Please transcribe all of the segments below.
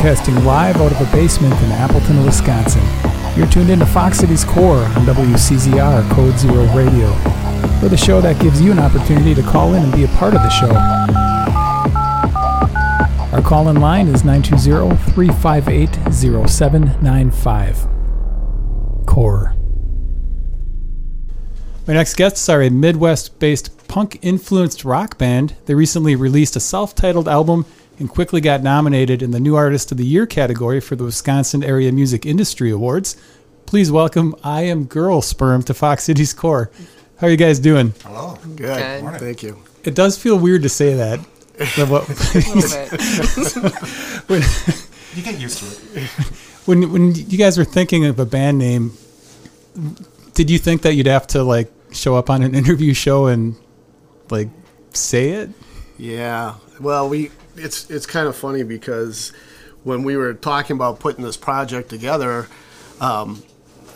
broadcasting live out of a basement in Appleton, Wisconsin. You're tuned into Fox Cities Core on WCZR Code Zero Radio. For the show that gives you an opportunity to call in and be a part of the show. Our call in line is 920 358 0795. Core. My next guests are a Midwest based punk influenced rock band. They recently released a self titled album and quickly got nominated in the New Artist of the Year category for the Wisconsin Area Music Industry Awards. Please welcome I Am Girl Sperm to Fox Cities Core. How are you guys doing? Hello. Good. Good. Morning. Thank you. It does feel weird to say that. but A little bit. when, You get used to it. when when you guys were thinking of a band name, did you think that you'd have to like show up on an interview show and like say it? Yeah. Well, we it's it's kind of funny because when we were talking about putting this project together, um,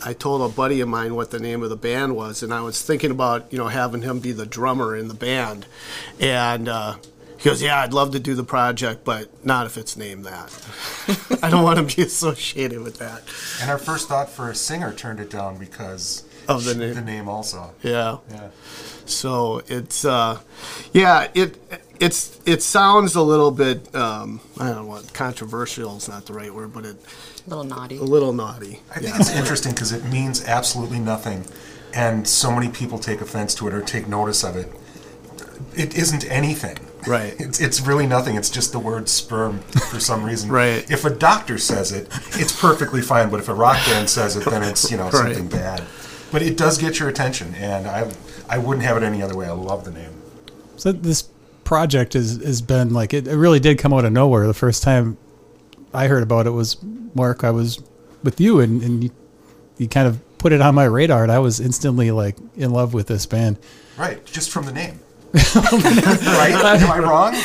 I told a buddy of mine what the name of the band was, and I was thinking about you know having him be the drummer in the band, and. Uh, he goes, yeah, I'd love to do the project, but not if it's named that. I don't want to be associated with that. And our first thought for a singer turned it down because Of the name. The name also. Yeah. Yeah. So it's uh, yeah, it it's it sounds a little bit um, I don't know what controversial is not the right word, but it A little naughty. a little naughty. I think Yeah. it's interesting because it means absolutely nothing, and so many people take offense to it or take notice of it. It isn't anything. Right. It's, it's really nothing. It's just the word sperm for some reason. Right. If a doctor says it, it's perfectly fine. But if a rock band says it, then it's you know Right. something bad. But it does get your attention, and I I wouldn't have it any other way. I love the name. So this project has has been like it, it really did come out of nowhere. The first time I heard about it was Mark. I was with you and, and you, you kind of put it on my radar, and I was instantly like in love with this band. Right, just from the name. right? Am I wrong?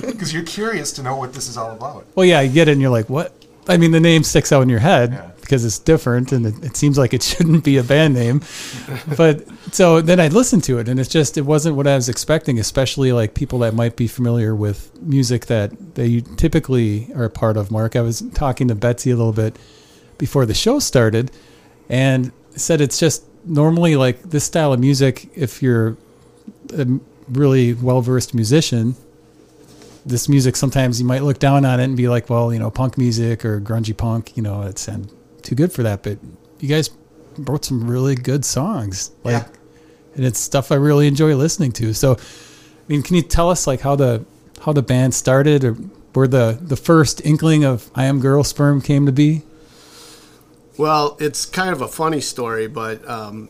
Because you're curious to know what this is all about. Well, yeah, you get it, and you're like, what? I mean, the name sticks out in your head Yeah. Because it's different, and it, it seems like it shouldn't be a band name. but so then I listened to it, and it's just it wasn't what I was expecting, especially like people that might be familiar with music that they typically are a part of. Mark, I was talking to Betsy a little bit before the show started, and said it's just normally like this style of music. If you're a really well versed musician, this music sometimes you might look down on it and be like, well, you know, punk music or grungy punk, you know, it's um, too good for that. But you guys wrote some really good songs, like, Yeah. and it's stuff I really enjoy listening to. So, I mean, can you tell us like how the how the band started, or where the the first inkling of I Am Girl Sperm came to be? Well, it's kind of a funny story, but um,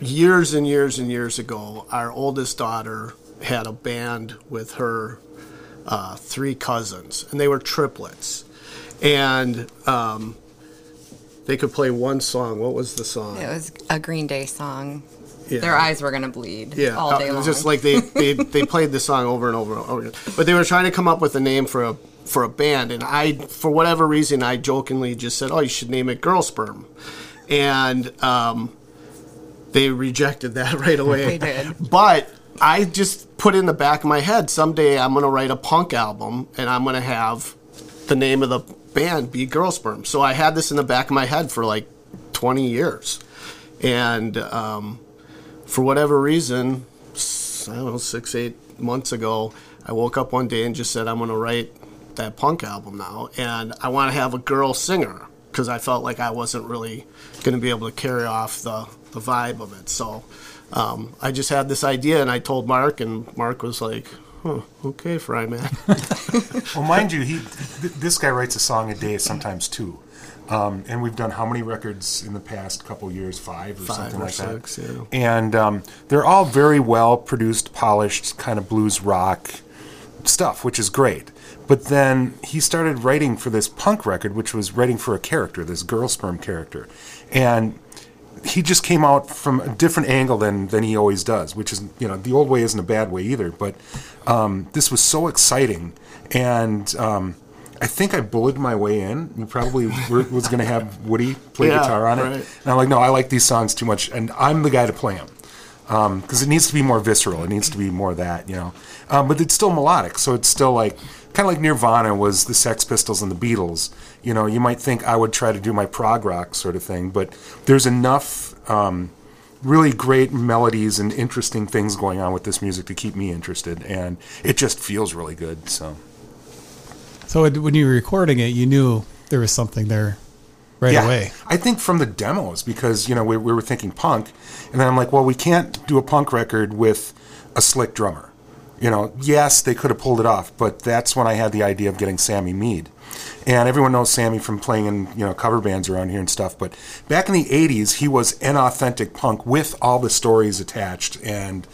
years and years and years ago, our oldest daughter had a band with her uh, three cousins, and they were triplets. And um, they could play one song. What was the song? It was a Green Day song. Yeah. Their eyes were gonna bleed yeah, all day uh, long. just like they, they they played the song over and over and over again. But they were trying to come up with a name for a for a band, and I, for whatever reason, I jokingly just said, "Oh, you should name it Girl Sperm," and um, they rejected that right away. They did. But I just put in the back of my head, someday I'm gonna write a punk album, and I'm gonna have the name of the band be Girl Sperm. So I had this in the back of my head for like 20 years, and um, for whatever reason, I don't know, six, eight months ago, I woke up one day and just said, I'm going to write that punk album now. And I want to have a girl singer because I felt like I wasn't really going to be able to carry off the, the vibe of it. So um, I just had this idea and I told Mark, and Mark was like, huh, okay, Fryman. Well, mind you, he th- this guy writes a song a day, sometimes two. Um, and we've done how many records in the past couple years? Five or Five something or like six, that. yeah. And um, they're all very well produced, polished, kind of blues rock stuff, which is great. But then he started writing for this punk record, which was writing for a character, this girl sperm character. And he just came out from a different angle than than he always does, which is you know the old way isn't a bad way either. But um, this was so exciting, and um, I think I bullied my way in. You probably were, was going to have Woody play Yeah, guitar on it, right. and I'm like, no, I like these songs too much, and I'm the guy to play them because it needs to be more visceral. It needs to be more that, you know. Um, but it's still melodic, so it's still like kind of like Nirvana was the Sex Pistols and the Beatles. You know, you might think I would try to do my prog rock sort of thing, but there's enough um, really great melodies and interesting things going on with this music to keep me interested, and it just feels really good. So. So when you were recording it, you knew there was something there right away. I think from the demos because you know we, we were thinking punk, and then I'm like, well, we can't do a punk record with a slick drummer. You know, yes, they could have pulled it off, but that's when I had the idea of getting Sammy Mead. And everyone knows Sammy from playing in you know cover bands around here and stuff. But back in the '80s, he was an authentic punk with all the stories attached and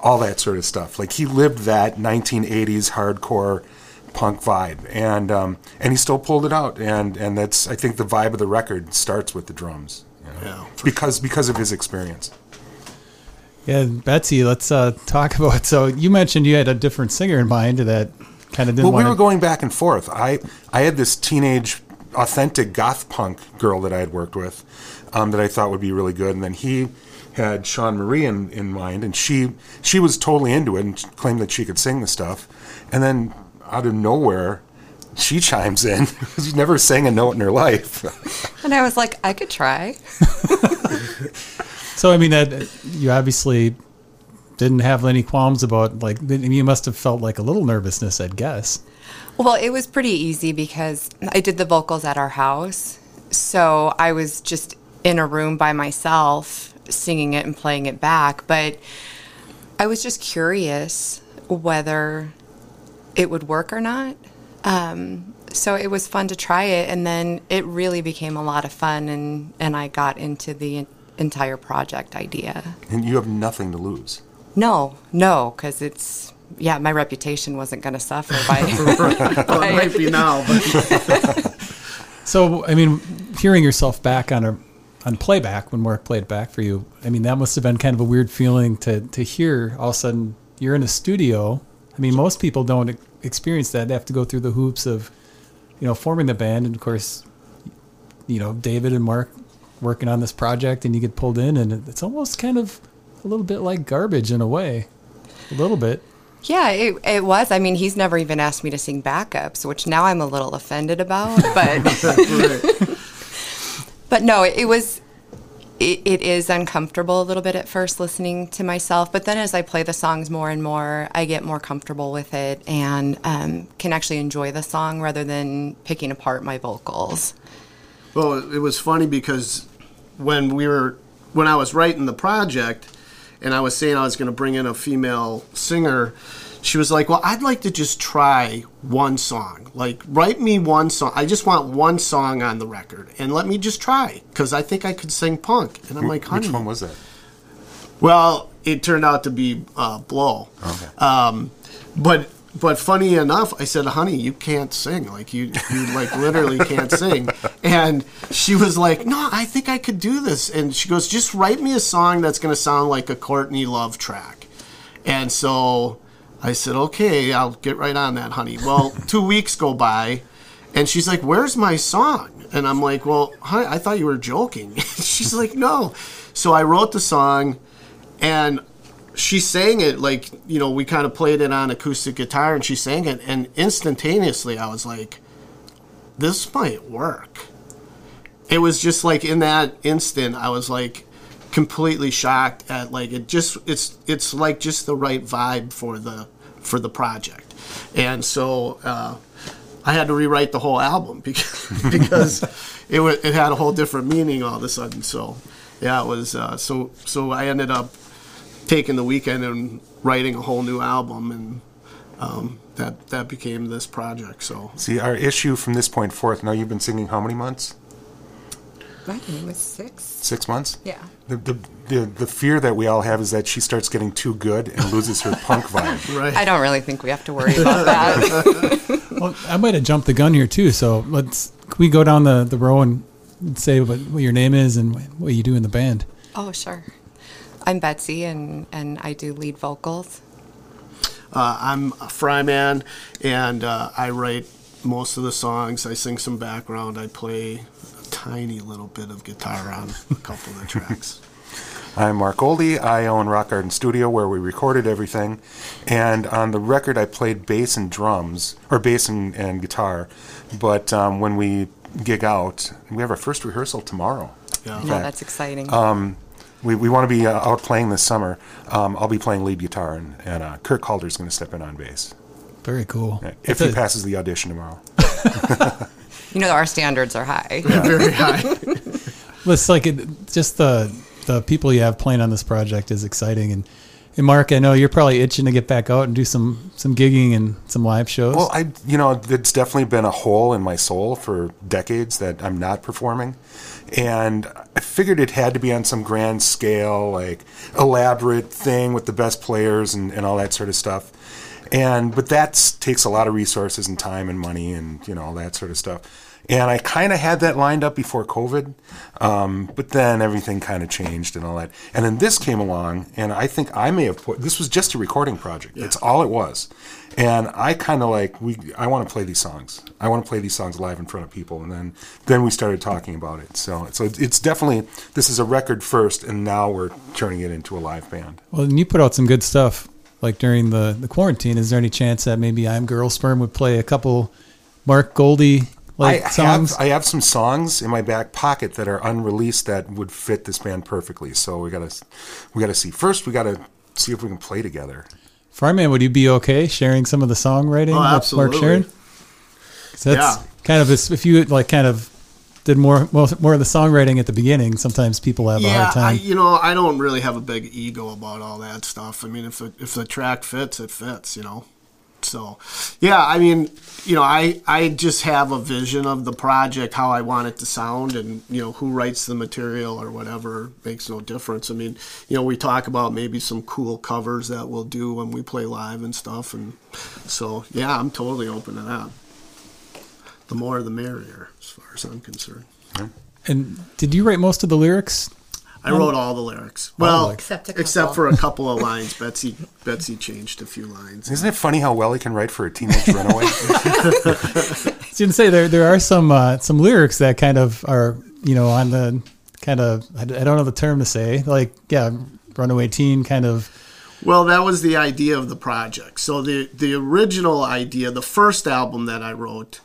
all that sort of stuff. Like he lived that 1980s hardcore punk vibe, and um, and he still pulled it out. And and that's I think the vibe of the record starts with the drums. you know, Yeah, because because of his experience. Yeah, Betsy, let's uh, talk about. So you mentioned you had a different singer in mind that kind of didn't Well, we want were going back and forth. I I had this teenage authentic goth punk girl that I had worked with um, that I thought would be really good, and then he had Sean Marie in, in mind, and she she was totally into it and claimed that she could sing the stuff, and then out of nowhere. She chimes in. Because she's never sang a note in her life. And I was like, I could try. So I mean that you obviously didn't have any qualms about like you must have felt like a little nervousness, I'd guess. Well, it was pretty easy because I did the vocals at our house. So I was just in a room by myself singing it and playing it back. But I was just curious whether it would work or not. Um, so it was fun to try it. And then it really became a lot of fun. And, and I got into the entire project idea. and you have nothing to lose. No, no, because it's, yeah, my reputation wasn't going to suffer by. well, it might be now, but So I mean, hearing yourself back on a on playback when Mark played back for you, I mean that must have been kind of a weird feeling to to hear all of a sudden you're in a studio. I mean, most people don't experience that. They have to go through the hoops of, you know, forming the band, and of course, you know, David and Mark working on this project, and you get pulled in, and it's almost kind of a little bit like garbage in a way, a little bit. Yeah, it, it was. I mean, he's never even asked me to sing backups, which now I'm a little offended about. But but no, it, it was. It, it is uncomfortable a little bit at first listening to myself, but then as I play the songs more and more, I get more comfortable with it and um, can actually enjoy the song rather than picking apart my vocals. Well, it was funny because when we were when I was writing the project and I was saying I was going to bring in a female singer, she was like, "Well, I'd like to just try one song. Like write me one song. I just want one song on the record and let me just try cuz I think I could sing punk." And I'm like, "Honey, Which one was that? well, it turned out to be uh, Blow. Okay. Um, but but funny enough, I said, "Honey, you can't sing. Like you you like literally can't sing." And she was like, "No, I think I could do this." And she goes, "Just write me a song that's going to sound like a Courtney Love track." And so I said, "Okay, I'll get right on that, honey." Well, two weeks go by, and she's like, "Where's my song?" And I'm like, "Well, honey, I thought you were joking." she's like, "No." So I wrote the song, and she sang it like you know we kind of played it on acoustic guitar and she sang it and instantaneously i was like this might work. It was just like in that instant i was like completely shocked at like it just it's it's like just the right vibe for the for the project. And so uh, i had to rewrite the whole album because because it, wa- it had a whole different meaning all of a sudden. So yeah it was uh, so so i ended up taking the weekend and writing a whole new album, and um, that that became this project. So See, our issue from this point forth. Now you've been singing how many months? I think it was six. Six months. Yeah. The, the the the fear that we all have is that she starts getting too good and loses her punk vibe. right, I don't really think we have to worry about that. Well, I might have jumped the gun here too. So let's can we go down the, the row and say what, what your name is and what you do in the band. oh, sure. I'm Betsy, and, and I do lead vocals. uh, I'm a fryman, and uh, I write most of the songs. I sing some background. I play a tiny little bit of guitar on a couple of the tracks. I'm Mark Goldie. I own Rock Garden Studio where we recorded everything. And on the record, I played bass and drums, or bass and, and guitar. But um, when we gig out, we have our first rehearsal tomorrow. Yeah. In No, fact, that's exciting. We, we want to be uh, out playing this summer. Um, I'll be playing lead guitar, and, and uh, Kurt Calder's going to step in on bass Very cool. if It's he passes the audition tomorrow. you know, our standards are high. Very high. It's like it, just the the people you have playing on this project is exciting. And, and Mark, I know you're probably itching to get back out and do some some gigging and some live shows. Well, I, you know, it's definitely been a hole in my soul for decades that I'm not performing. And I figured it had to be on some grand scale, like elaborate thing with the best players and, and all that sort of stuff. And, but that takes a lot of resources and time and money and, you know, all that sort of stuff. And I kind of had that lined up before COVID, um, but then everything kind of changed and all that. And then this came along, and I think I may have put this was just a recording project. That's all it was. And I kind of like we. I want to play these songs. I want to play these songs live in front of people. And then then we started talking about it. So so it's definitely this is a record first, and now we're turning it into a live band. Well, and you put out some good stuff like during the, the quarantine. Is there any chance that maybe I'm Girl Sperm would play a couple Mark Goldie like I songs? have I have some songs in my back pocket that are unreleased that would fit this band perfectly. So we gotta we gotta see first. We gotta see if we can play together. Fryman, would you be okay sharing some of the songwriting Oh, with. Mark Sharon? that's Yeah. kind of if you like kind of did more more of the songwriting at the beginning. Sometimes people have a yeah, hard I, time. you know, I don't really have a big ego about all that stuff. I mean, if the, if the track fits, it fits. You know, so yeah. I mean, you know, I I just have a vision of the project, how I want it to sound, and you know, who writes the material or whatever makes no difference. I mean, you know, we talk about maybe some cool covers that we'll do when we play live and stuff, and so yeah, I'm totally open to that. The more, the merrier, as far as I'm concerned. and did you write most of the lyrics? I wrote all the lyrics. Well, Except a except for a couple of lines. Betsy Betsy changed a few lines. Isn't it funny how well he can write for a teenage runaway? I was going to say there there are some uh, some lyrics that kind of are you know on the kind of I, I don't know the term to say like yeah runaway teen kind of Well, that was the idea of the project. So the the original idea, the first album that I wrote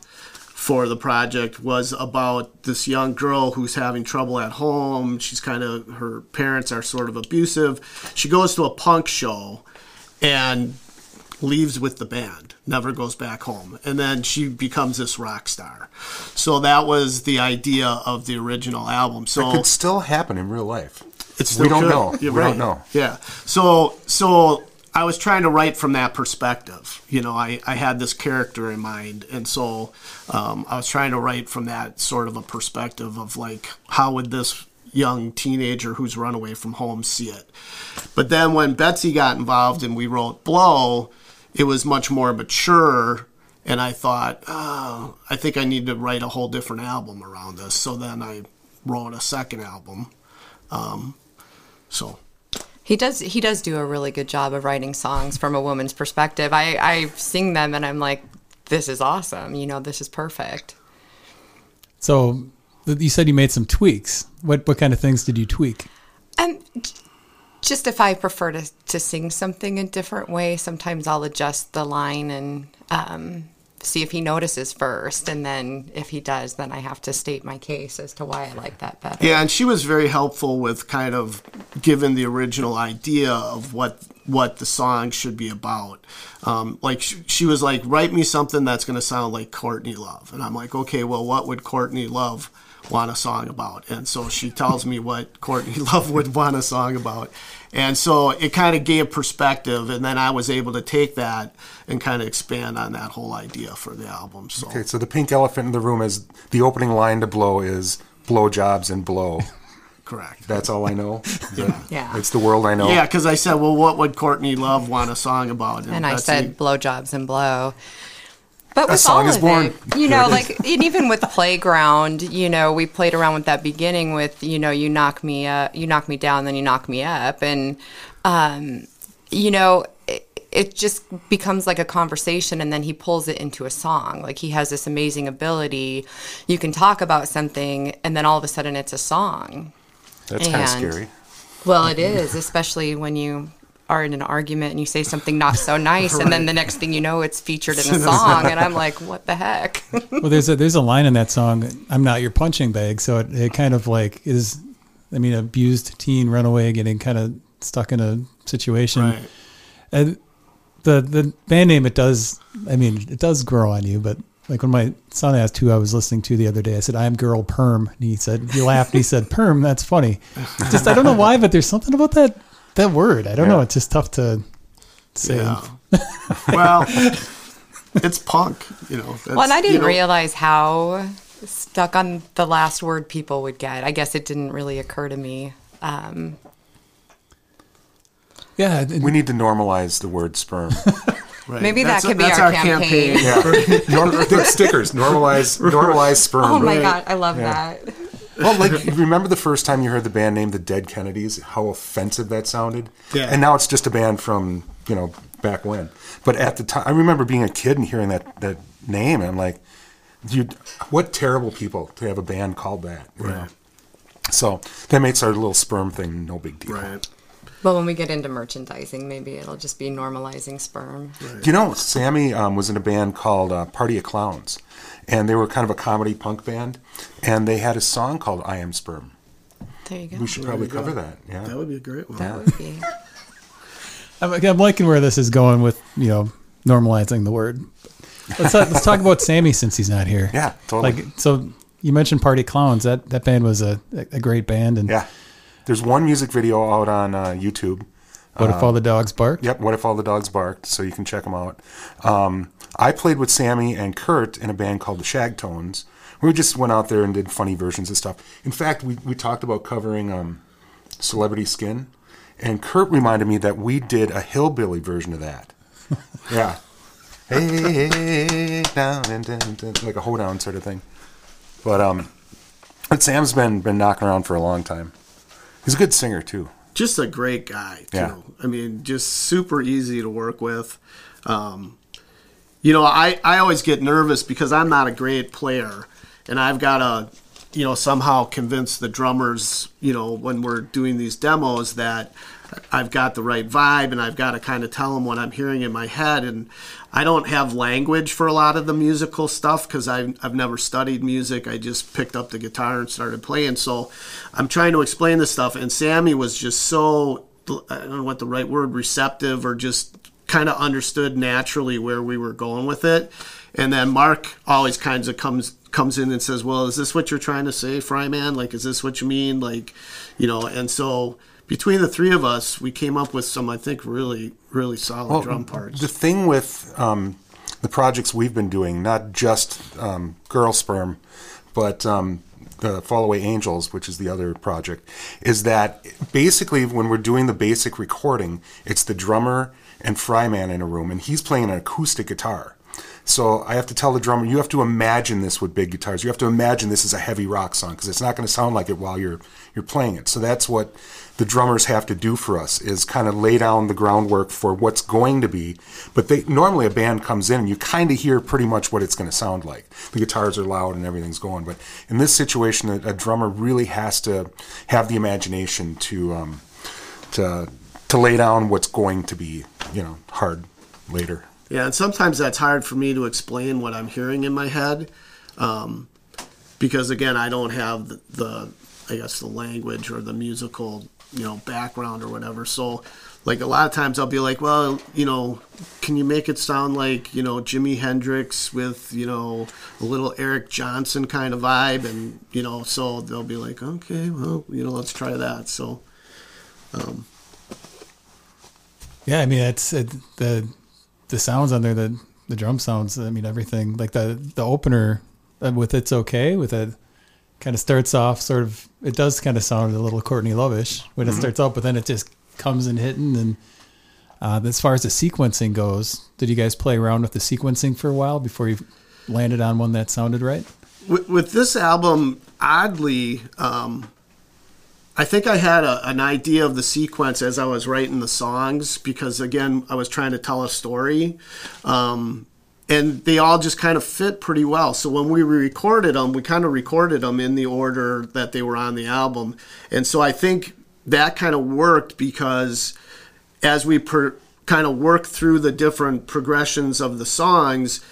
for the project was about this young girl who's having trouble at home. She's kind of her parents are sort of abusive. She goes to a punk show and leaves with the band, never goes back home. And then she becomes this rock star. So that was the idea of the original album. So It could still happen in real life. it's we still don't could. know. You're we right. don't know. Yeah. So so I was trying to write from that perspective. You know, I, I had this character in mind, and so um, I was trying to write from that sort of a perspective of like, how would this young teenager who's run away from home see it? But then when Betsy got involved and we wrote Blow, it was much more mature. And I thought, oh, I think I need to write a whole different album around this. So then I wrote a second album. Um, so He does. He does do a really good job of writing songs from a woman's perspective. I, I sing them and I'm like, this is awesome. You know, this is perfect. so you said you made some tweaks what what kind of things did you tweak Um, just if I prefer to, to sing something a different way, sometimes I'll adjust the line and um, see if he notices first. And then if he does, then I have to state my case as to why I like that better. Yeah, and she was very helpful with kind of giving the original idea of what what the song should be about. Um, like she, she was like, write me something that's going to sound like Courtney Love, and I'm like, okay, well, what would Courtney Love want a song about? And so she tells me what Courtney Love would want a song about, and so it kind of gave perspective, and then I was able to take that and kind of expand on that whole idea for the album. So. Okay, so the pink elephant in the room is the opening line to blow is blow jobs and blow. Correct. That's all I know. Yeah. Yeah. It's the world I know. Yeah, because I said, well, what would Courtney Love want a song about? and I Betsy- said blowjobs and blow. But with song all is of born. it, you know, like and even with playground, you know, we played around with that beginning with, you know, you knock me up, you knock me down, then you knock me up, and um, you know, it, it just becomes like a conversation, and then he pulls it into a song. Like he has this amazing ability. You can talk about something, and then all of a sudden it's a song. That's kind of scary. Well, it is, especially when you are in an argument and you say something not so nice, and then the next thing you know, it's featured in a song, and I'm like, what the heck? well, there's a there's a line in that song. I'm not your punching bag. So it, it kind of like is, I mean, abused teen runaway getting kind of stuck in a situation, Right. and the the band name it does. I mean, it does grow on you, but. Like when my son asked who I was listening to the other day, I said, I'm girl perm. And he said, he laughed and he said, perm, that's funny. Just, I don't know why, but there's something about that, that word. I don't know. It's just tough to say. Yeah. well, it's punk, you know. well, and I didn't you know, realize how stuck on the last word people would get. I guess it didn't really occur to me. Um, Yeah. it- We need to normalize the word sperm. right. Maybe that That's- could be that's our campaign. Yeah. Norm- stickers. Normalize normalize sperm. oh my Right. god, I love Yeah. that. Well, like remember the first time you heard the band name the Dead Kennedys, how offensive that sounded. Yeah. And now it's just a band from you know back when. But at the time, I remember being a kid and hearing that that name, and I'm like, you, what terrible people to have a band called that. you know? So that makes our little sperm thing no big deal. Right. Well, when we get into merchandising, maybe it'll just be normalizing sperm. You know, Sammy um, was in a band called uh, Party of Clowns, and they were kind of a comedy punk band, and they had a song called "I Am Sperm." There you go. We should probably cover that. Yeah. That would be a great one. That would be. I'm, I'm liking where this is going with you know normalizing the word. Let's talk, let's talk about Sammy since he's not here. Yeah, totally. Like so, you mentioned Party Clowns. That that band was a a great band. And Yeah. There's one music video out on uh, YouTube. What if all the dogs barked? Yep, What If All the Dogs Barked? So you can check them out. Um, I played with Sammy and Kurt in a band called the Shagtones. We just went out there and did funny versions of stuff. In fact, we, we talked about covering um, Celebrity Skin, and Kurt reminded me that we did a hillbilly version of that. yeah. Hey, hey, down and down, down, like a hoedown sort of thing. But um, but Sam's been been knocking around for a long time. He's a good singer too. Just a great guy too. Yeah. I mean, just super easy to work with. Um, you know, I, I always get nervous because I'm not a great player, and I've got to, you know, somehow convince the drummers, you know, when we're doing these demos that I've got the right vibe, and I've got to kind of tell them what I'm hearing in my head. And I don't have language for a lot of the musical stuff because I've, I've never studied music. I just picked up the guitar and started playing. So I'm trying to explain this stuff. And Sammy was just so, I don't know what the right word, receptive or just kind of understood naturally where we were going with it. And then Mark always kinds of comes comes in and says, "Well, is this what you're trying to say, Fryman? Like, is this what you mean? Like, you know?" And so between the three of us, we came up with some, I think, really, really solid drum parts. The thing with um, the projects we've been doing, not just um, Girl Sperm, but um, the Fall Away Angels, which is the other project, is that basically when we're doing the basic recording, it's the drummer and Fryman in a room, and he's playing an acoustic guitar. So I have to tell the drummer, you have to imagine this with big guitars. You have to imagine this is a heavy rock song because it's not going to sound like it while you're you're playing it. So that's what the drummers have to do for us is kind of lay down the groundwork for what's going to be. But they normally a band comes in and you kind of hear pretty much what it's going to sound like. The guitars are loud and everything's going. But in this situation, a, a drummer really has to have the imagination to um, to to lay down what's going to be, you know, hard later. Yeah, and sometimes that's hard for me to explain what I'm hearing in my head, um, because again, I don't have the, the, I guess, the language or the musical, you know, background or whatever. So, like a lot of times, I'll be like, well, you know, can you make it sound like you know Jimi Hendrix with you know a little Eric Johnson kind of vibe, and you know, so they'll be like, okay, well, you know, let's try that. So, um, Yeah, I mean it's it, the the sounds on there, the the drum sounds. I mean everything like the the opener uh, with "It's Okay" with it kind of starts off sort of. It does kind of sound a little Courtney Lovish when it starts up, but then it just comes in hitting. And uh, as far as the sequencing goes, did you guys play around with the sequencing for a while before you landed on one that sounded right? with, with this album, oddly, um, I think I had a, an idea of the sequence as I was writing the songs because, again, I was trying to tell a story. Um, and they all just kind of fit pretty well. So when we recorded them, we kind of recorded them in the order that they were on the album. And so I think that kind of worked because as we per, kind of worked through the different progressions of the songs,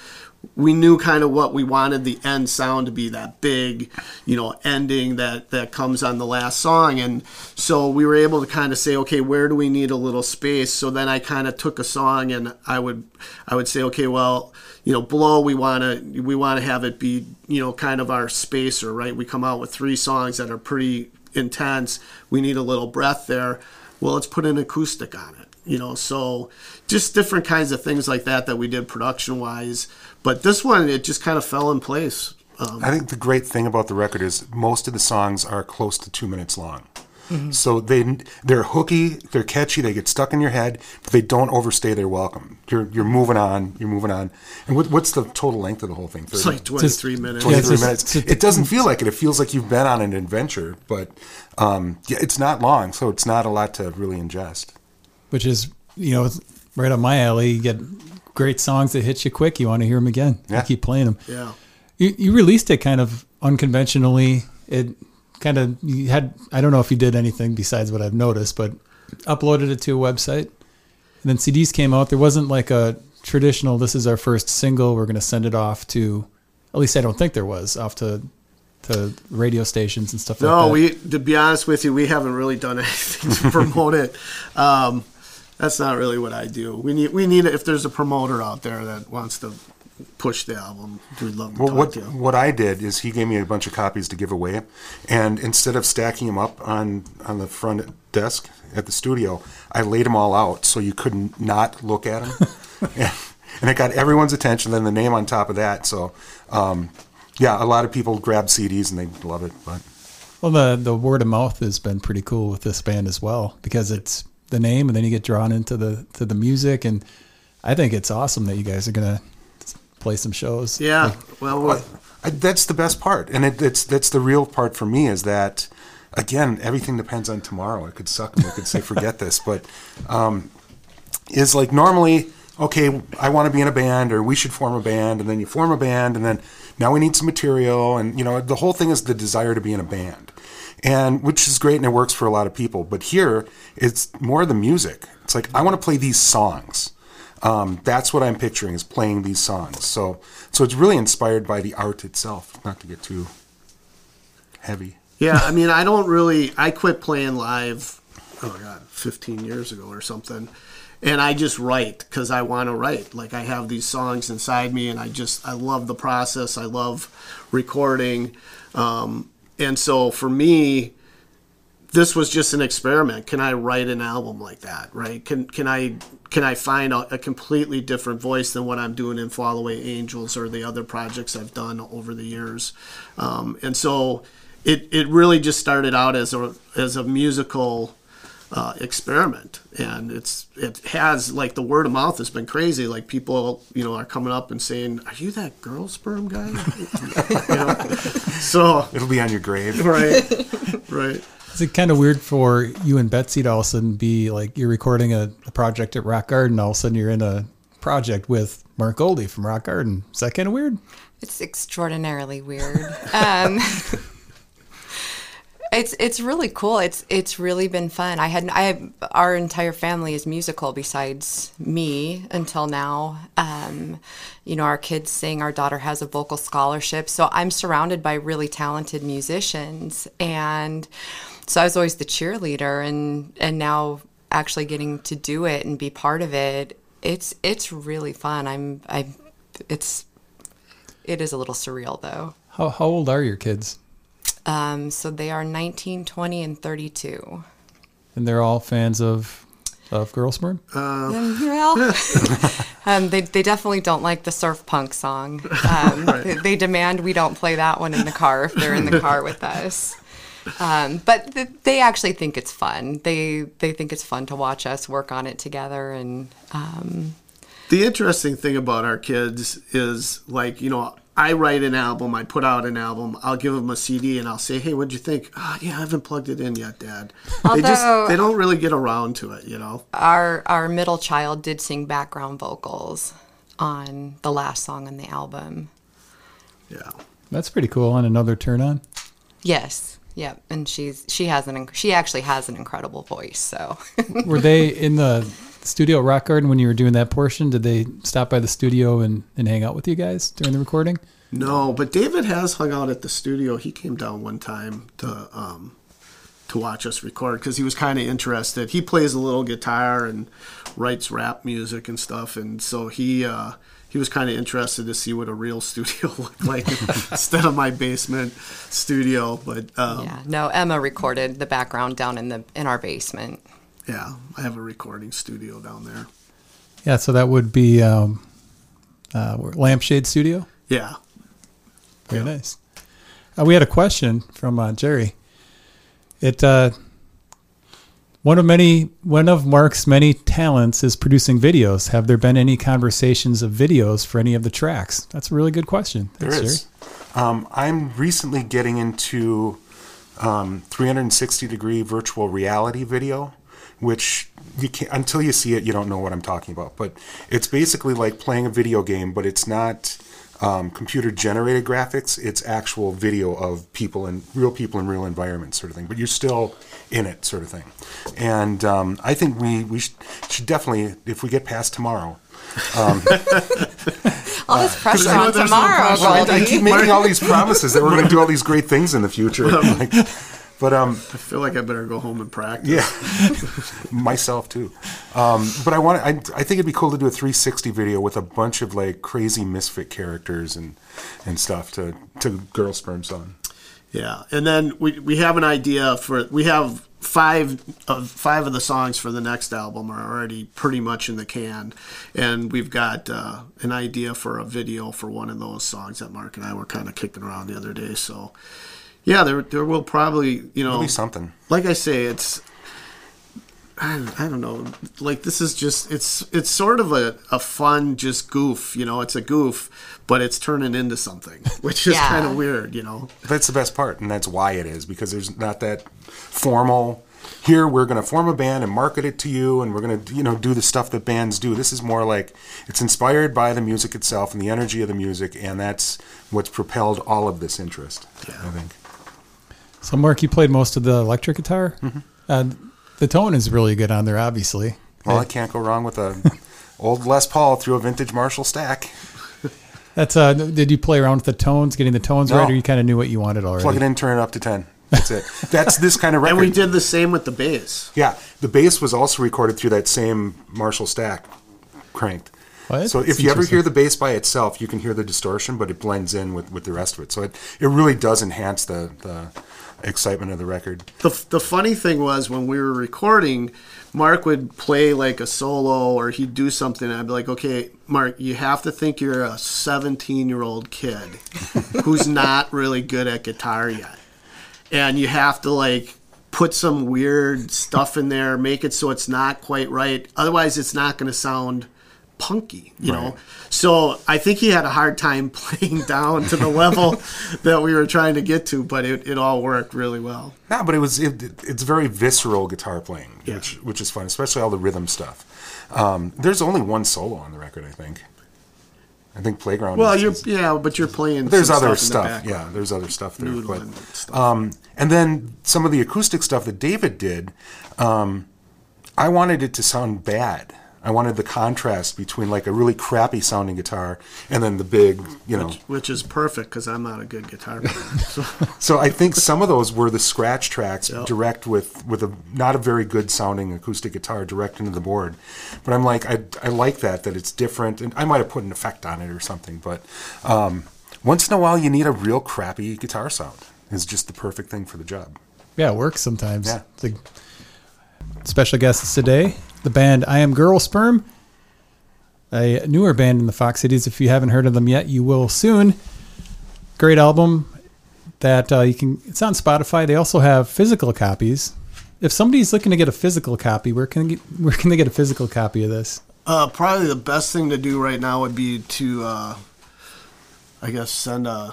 we knew kind of what we wanted the end sound to be that big you know ending that that comes on the last song and so we were able to kind of say okay where do we need a little space so then i kind of took a song and i would i would say okay well you know blow we want to we want to have it be you know kind of our spacer right? We come out with three songs that are pretty intense. We need a little breath there. Well let's put an acoustic on it you know? So just different kinds of things like that that we did production wise but this one it just kind of fell in place um, I think the great thing about the record is most of the songs are close to two minutes long. So they they're hooky, they're catchy, they get stuck in your head, but they don't overstay their welcome. You're you're moving on, you're moving on. And what, what's the total length of the whole thing? it's like 23 minutes Yeah, 23 it's minutes. just- it doesn't feel like it. It feels like you've been on an adventure, but um, yeah, it's not long, so it's not a lot to really ingest. which is you know right up my alley. You get great songs that hit you quick. You want to hear them again. Yeah. You keep playing them. yeah You, you released it kind of unconventionally. It kind of you had I don't know if you did anything besides what I've noticed, but uploaded it to a website. And then CDs came out. There wasn't like a traditional. This is our first single. We're going to send it off to. At least I don't think there was off to to radio stations and stuff like No, that. we to be honest with you, we haven't really done anything to promote it. Um, that's not really what I do. We need we need if there's a promoter out there that wants to push the album, we'd love to Well, talk what to you. what I did is he gave me a bunch of copies to give away, and instead of stacking them up on on the front desk at the studio, I laid them all out so you couldn't not look at them, and, and it got everyone's attention. Then the name on top of that, so um, yeah, a lot of people grab CDs and they love it. But Well, the the word of mouth has been pretty cool with this band as well because it's the name, and then you get drawn into the to the music, and I think it's awesome that you guys are gonna play some shows. Yeah, well, we're- I, that's the best part, and it, it's that's the real part for me is that again everything depends on tomorrow. It could suck and we could say forget this, but um, is like normally okay. I want to be in a band, or we should form a band, and then you form a band, and then now we need some material, and you know the whole thing is the desire to be in a band, and which is great and it works for a lot of people. But here it's more the music. It's like I want to play these songs. Um, that's what I'm picturing is playing these songs. So, so it's really inspired by the art itself. Not to get too heavy. yeah. I mean, I don't really. I quit playing live. Oh my god, 15 years ago or something. And I just write because I want to write. Like I have these songs inside me, and I just I love the process. I love recording, um, and so for me, this was just an experiment. Can I write an album like that? Right? Can can I can I find a, a completely different voice than what I'm doing in Fall Away Angels or the other projects I've done over the years? Um, and so it it really just started out as a as a musical uh, experiment, and it's it has like the word of mouth has been crazy. Like people, you know, are coming up and saying, "Are you that girl sperm guy?" you know? So It'll be on your grave. right, right. Is it kind of weird for you and Betsy to all of a sudden be like you're recording a, a project at Rock Garden, all of a sudden you're in a project with Mark Goldie from Rock Garden? Is that kind of weird? It's extraordinarily weird. um, it's it's really cool. It's it's really been fun. I had I our entire family is musical besides me until now. Um, you know, our kids sing. Our daughter has a vocal scholarship, so I'm surrounded by really talented musicians, and so I was always the cheerleader, and and now actually getting to do it and be part of it. It's it's really fun. I'm I. It's it is a little surreal though. How, how old are your kids? Um, so they are 19, 20, and 32. And they're all fans of of Girl Sperm? Um, well, um, they, they definitely don't like the surf punk song. Um, they, they demand we don't play that one in the car if they're in the car with us. Um, but th- they actually think it's fun. They they think it's fun to watch us work on it together. And um, The interesting thing about our kids is like, you know, I write an album, I put out an album, I'll give them a CD and I'll say, hey, what'd you think? Ah, yeah, I haven't plugged it in yet, Dad. they just, Although- they don't really get around to it, you know? our our middle child did sing background vocals on the last song on the album. Yeah. That's pretty cool. And another turn on. Yes. Yep, and she's she has an she actually has an incredible voice. So Were they in the studio Rock Garden when you were doing that portion? Did they stop by the studio and, and hang out with you guys during the recording? No, but David has hung out at the studio. He came down one time to um, to watch us record because he was kind of interested. He plays a little guitar and writes rap music and stuff, and so he uh, he was kind of interested to see what a real studio looked like instead of my basement studio. But um, yeah, no, Emma recorded the background down in the in our basement. yeah, I have a recording studio down there. Yeah, so that would be um, uh, Lampshade Studio. Yeah, Very nice. Uh, we had a question from uh, Jerry. It uh, one of many one of Mark's many talents is producing videos. Have there been any conversations of videos for any of the tracks? That's a really good question. There Thanks, is. Um, I'm recently getting into um, 360 degree virtual reality video, which you can't until you see it, you don't know what I'm talking about. But it's basically like playing a video game, but it's not um, computer generated graphics. It's actual video of people and real people in real environments, sort of thing. But you're still in it, sort of thing. And um, I think we we should, should definitely, if we get past tomorrow, All this pressure I on there's no tomorrow, pressure. Well, I, I keep making all these promises that we're going to do all these great things in the future. Like, but um, I feel like I better go home and practice. yeah, myself too. Um, but I want. I, I think it'd be cool to do a 360 video with a bunch of like crazy misfit characters and and stuff to to Girl Sperm Song. Yeah, and then we we have an idea for we have five of five of the songs for the next album are already pretty much in the can, and we've got uh, an idea for a video for one of those songs that Mark and I were kind of kicking around the other day. So, yeah, there there will probably you know It'll be something. like I say, it's I, I don't know. Like this is just it's it's sort of a, a fun just goof, you know. It's a goof, but it's turning into something, which is Yeah. kind of weird, you know. That's the best part, and that's why it is because there's not that formal. Here we're going to form a band and market it to you, and we're going to you know do the stuff that bands do. This is more like it's inspired by the music itself and the energy of the music, and that's what's propelled all of this interest. I think. So, Mark, you played most of the electric guitar. Uh, the tone is really good on there, obviously. Well, I can't go wrong with a old Les Paul through a vintage Marshall stack. That's uh, did you play around with the tones, getting the tones No. right, or you kind of knew what you wanted already? Plug it in, turn it up to ten. That's it. That's this kind of record. And we did the same with the bass. Yeah, the bass was also recorded through that same Marshall stack, cranked. What? So if you ever hear the bass by itself, you can hear the distortion, but it blends in with, with the rest of it. So it, it really does enhance the, the excitement of the record. The, the funny thing was when we were recording, Mark would play like a solo or he'd do something. And I'd be like, okay, Mark, you have to think you're a 17 year old kid who's not really good at guitar yet. And you have to like put some weird stuff in there, make it so it's not quite right. Otherwise, it's not going to sound punky, you know. So I think he had a hard time playing down to the level that we were trying to get to, but it, it all worked really well. No, but it was it, it's very visceral guitar playing, Yeah. which which is fun, especially all the rhythm stuff. Um, there's only one solo on the record, I think. I think Playground. Well, is- you're is- yeah, but you're playing. there's some other stuff. the Yeah, there's other stuff there. But and stuff. Um, and then some of the acoustic stuff that David did, um, I wanted it to sound bad. I wanted the contrast between like a really crappy sounding guitar and then the big, you know. which is perfect because I'm not a good guitar player. So, So I think some of those were the scratch tracks Yep. direct with with a not a very good sounding acoustic guitar direct into the board. But I'm like I I like that that it's different and I might have put an effect on it or something. But um, once in a while you need a real crappy guitar sound. It's just the perfect thing for the job. Yeah, it works sometimes. Yeah. The special guests today, the band I Am Girl Sperm, a newer band in the Fox Cities. If you haven't heard of them yet, you will soon. Great album that uh, you can. It's on Spotify. They also have physical copies. If somebody's looking to get a physical copy, where can they get, where can they get a physical copy of this? uh, probably the best thing to do right now would be to, uh, I guess, send a.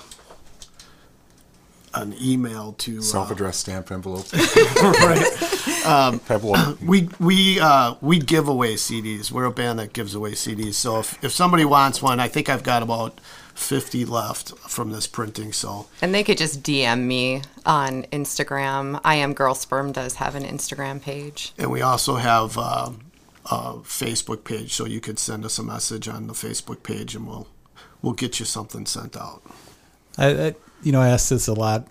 an email to uh, Self-addressed stamp envelope. right. Um, we we uh, we give away CDs. We're a band that gives away CDs. So if, if somebody wants one, I think I've got about fifty left from this printing. So And they could just DM me on Instagram. I am Girl Sperm does have an Instagram page. and we also have uh, a Facebook page, so you could send us a message on the Facebook page, and we'll we'll get you something sent out. I, I you know I ask this a lot.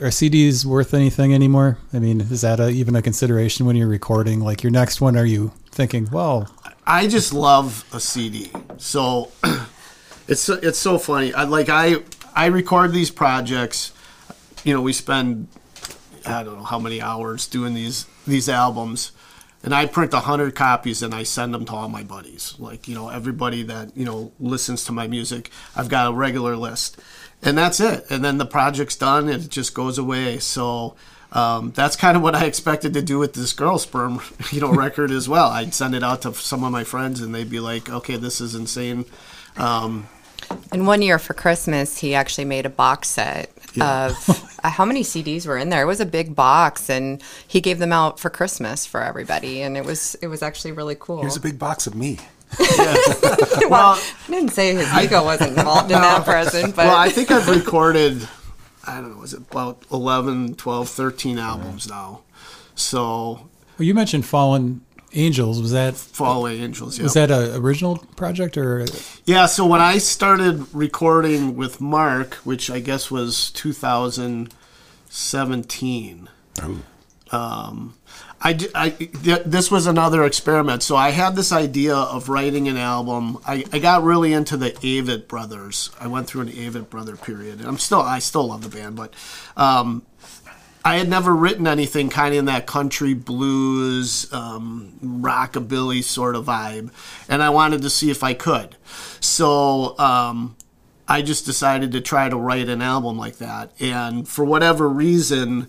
Are CDs worth anything anymore? I mean, is that a, even a consideration when you're recording? Like your next one, are you thinking, well, I just love a CD. So it's it's so funny. I like I I record these projects. You know, we spend I don't know how many hours doing these these albums, and I print a hundred copies and I send them to all my buddies. Like you know, everybody that you know listens to my music. I've got a regular list, and that's it. And then the project's done, and it just goes away. So. Um, that's kind of what I expected to do with this girl sperm, you know, record as well. I'd send it out to some of my friends, and they'd be like, "Okay, this is insane." Um, And one year for Christmas, he actually made a box set Yeah. of uh, how many CDs were in there. It was a big box, and he gave them out for Christmas for everybody, and it was it was actually really cool. Here's a big box of me. well, I didn't say his ego wasn't involved in that present, but well, I think I've recorded, I don't know, is it about 11, 12, 13 albums now. So, well, you mentioned Fallen Angels. Was that Fall Angels, yeah. was that a original project or Yeah, so when I started recording with Mark, which I guess was 2017, um, I, I- th- this was another experiment. So I had this idea of writing an album. I, I got really into the Avett Brothers. I went through an Avett Brother period. And I'm still I still love the band, but um, I had never written anything kind of in that country blues, um, rockabilly sort of vibe, and I wanted to see if I could. So um, I just decided to try to write an album like that, and for whatever reason,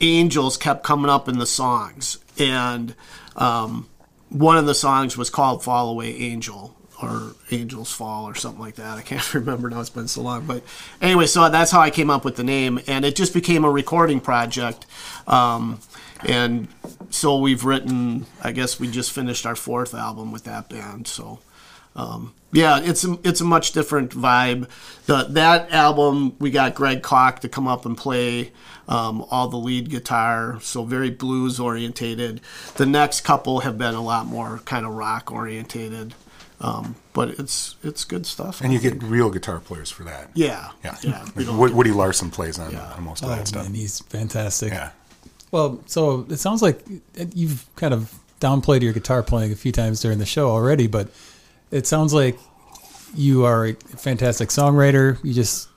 angels kept coming up in the songs, and um, one of the songs was called "Fall Away Angel." Or Angels Fall, or something like that. I can't remember now. It's been so long. But anyway, so that's how I came up with the name, and it just became a recording project. Um, and so we've written. I guess we just finished our fourth album with that band. So um, yeah, it's a, it's a much different vibe. The that album we got Greg Koch to come up and play um, all the lead guitar, so very blues orientated. The next couple have been a lot more kind of rock orientated, um, but it's it's good stuff. And you get real guitar players for that. yeah Yeah. yeah. Like don't Wo- get- Woody Larson plays on, Yeah. on most of oh, that stuff. and he's fantastic. Yeah. Well, so it sounds like you've kind of downplayed your guitar playing a few times during the show already, but it sounds like you are a fantastic songwriter. You just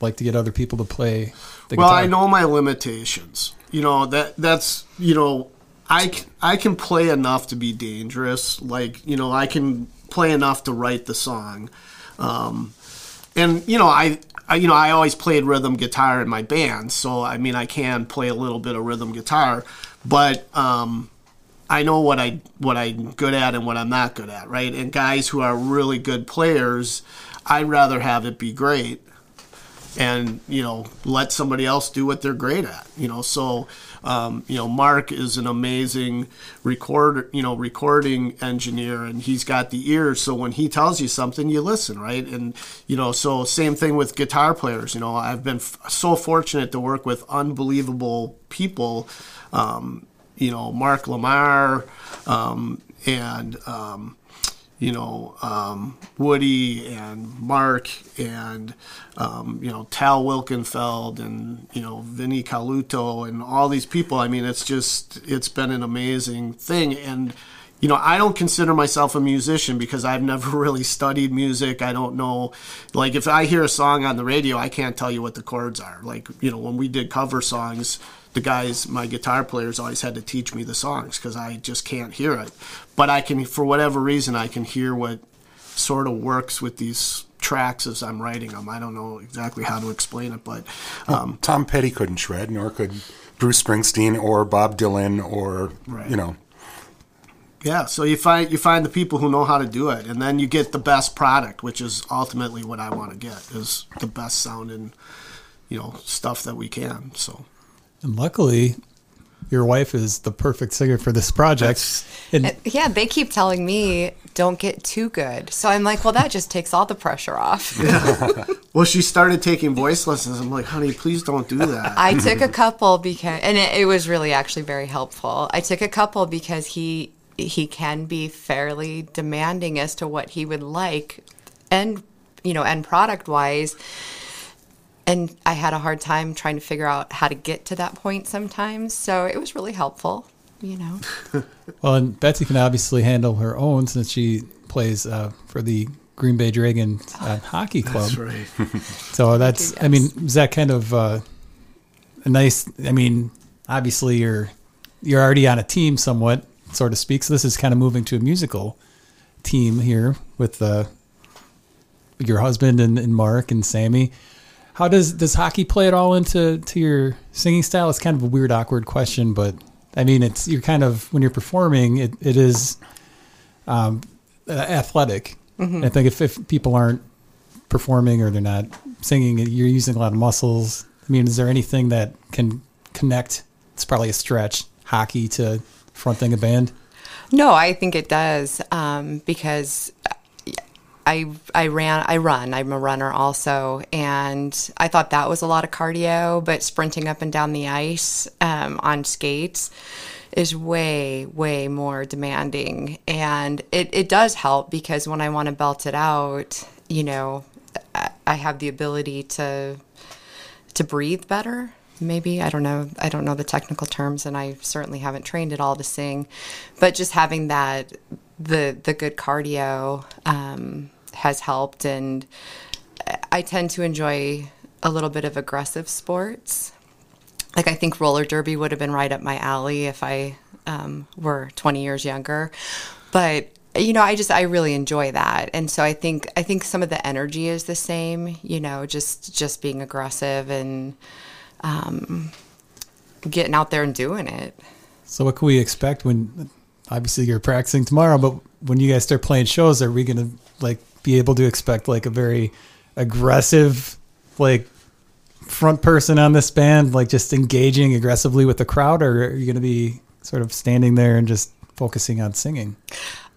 like to get other people to play the well. I know my limitations. You know that that's you know I I can play enough to be dangerous. Like you know I can play enough to write the song, um, and you know I. I, you know, I always played rhythm guitar in my band, so I mean, I can play a little bit of rhythm guitar, but um, I know what I what I'm good at and what I'm not good at, right? And guys who are really good players, I'd rather have it be great and you know let somebody else do what they're great at you know? So um, you know mark is an amazing recorder you know recording engineer and he's got the ears. So when he tells you something you listen right? And you know so same thing with guitar players you know? I've been f- so fortunate to work with unbelievable people um, you know mark lamar um, and um, you know, um, Woody and Mark and, um, you know, Tal Wilkenfeld and, you know, Vinnie Colaiuta and all these people. I mean, it's just, it's been an amazing thing. And, you know, I don't consider myself a musician because I've never really studied music. I don't know, like, if I hear a song on the radio, I can't tell you what the chords are. Like, you know, when we did cover songs, the guys, my guitar players, always had to teach me the songs because I just can't hear it. But I can, for whatever reason, I can hear what sort of works with these tracks as I'm writing them. I don't know exactly how to explain it, but um, Tom Petty couldn't shred, nor could Bruce Springsteen or Bob Dylan or, Right. you know, yeah. So you find you find the people who know how to do it, and then you get the best product, which is ultimately what I want to get is the best sounding, you know stuff that we can. So And luckily, your wife is the perfect singer for this project. And Uh, Yeah, they keep telling me don't get too good. So I'm like, well, that just takes all the pressure off. well, she started taking voice lessons. I'm like, honey, please don't do that. I took a couple because, and it, it was really actually very helpful. I took a couple because he he can be fairly demanding as to what he would like, and you know, end product wise. And I had a hard time trying to figure out how to get to that point sometimes. So it was really helpful, you know. well, and Betsy can obviously handle her own since she plays uh, for the Green Bay Dragon uh, Hockey Club. That's right. So that's, you, I mean, is that kind of uh, a nice? I mean, obviously you're you're already on a team somewhat, so to speak. So this is kind of moving to a musical team here with uh, your husband and, and Mark and Sammy. How does does hockey play it all into to your singing style? It's kind of a weird, awkward question, but I mean, it's you're kind of when you're performing, it, it is um, athletic. I think if, if people aren't performing or they're not singing, you're using a lot of muscles. I mean, is there anything that can connect? It's probably a stretch hockey to fronting a band. No, I think it does um, because I I ran I run. I'm a runner also. And I thought that was a lot of cardio but sprinting up and down the ice um, on skates is way way more demanding. And it, it does help because when I want to belt it out you know I, I have the ability to to breathe better maybe. I don't know i don't know the technical terms and i certainly haven't trained at all to sing but just having that the the good cardio um, has helped and i tend to enjoy a little bit of aggressive sports. Like i think roller derby would have been right up my alley if i um, were 20 years younger. But you know i just i really enjoy that. And so i think i think some of the energy is the same you know just just being aggressive and um, getting out there and doing it. So what can we expect when? Obviously, you're practicing tomorrow, but when you guys start playing shows, are we going to like be able to expect like a very aggressive, like front person on this band, like just engaging aggressively with the crowd, or are you going to be sort of standing there and just focusing on singing?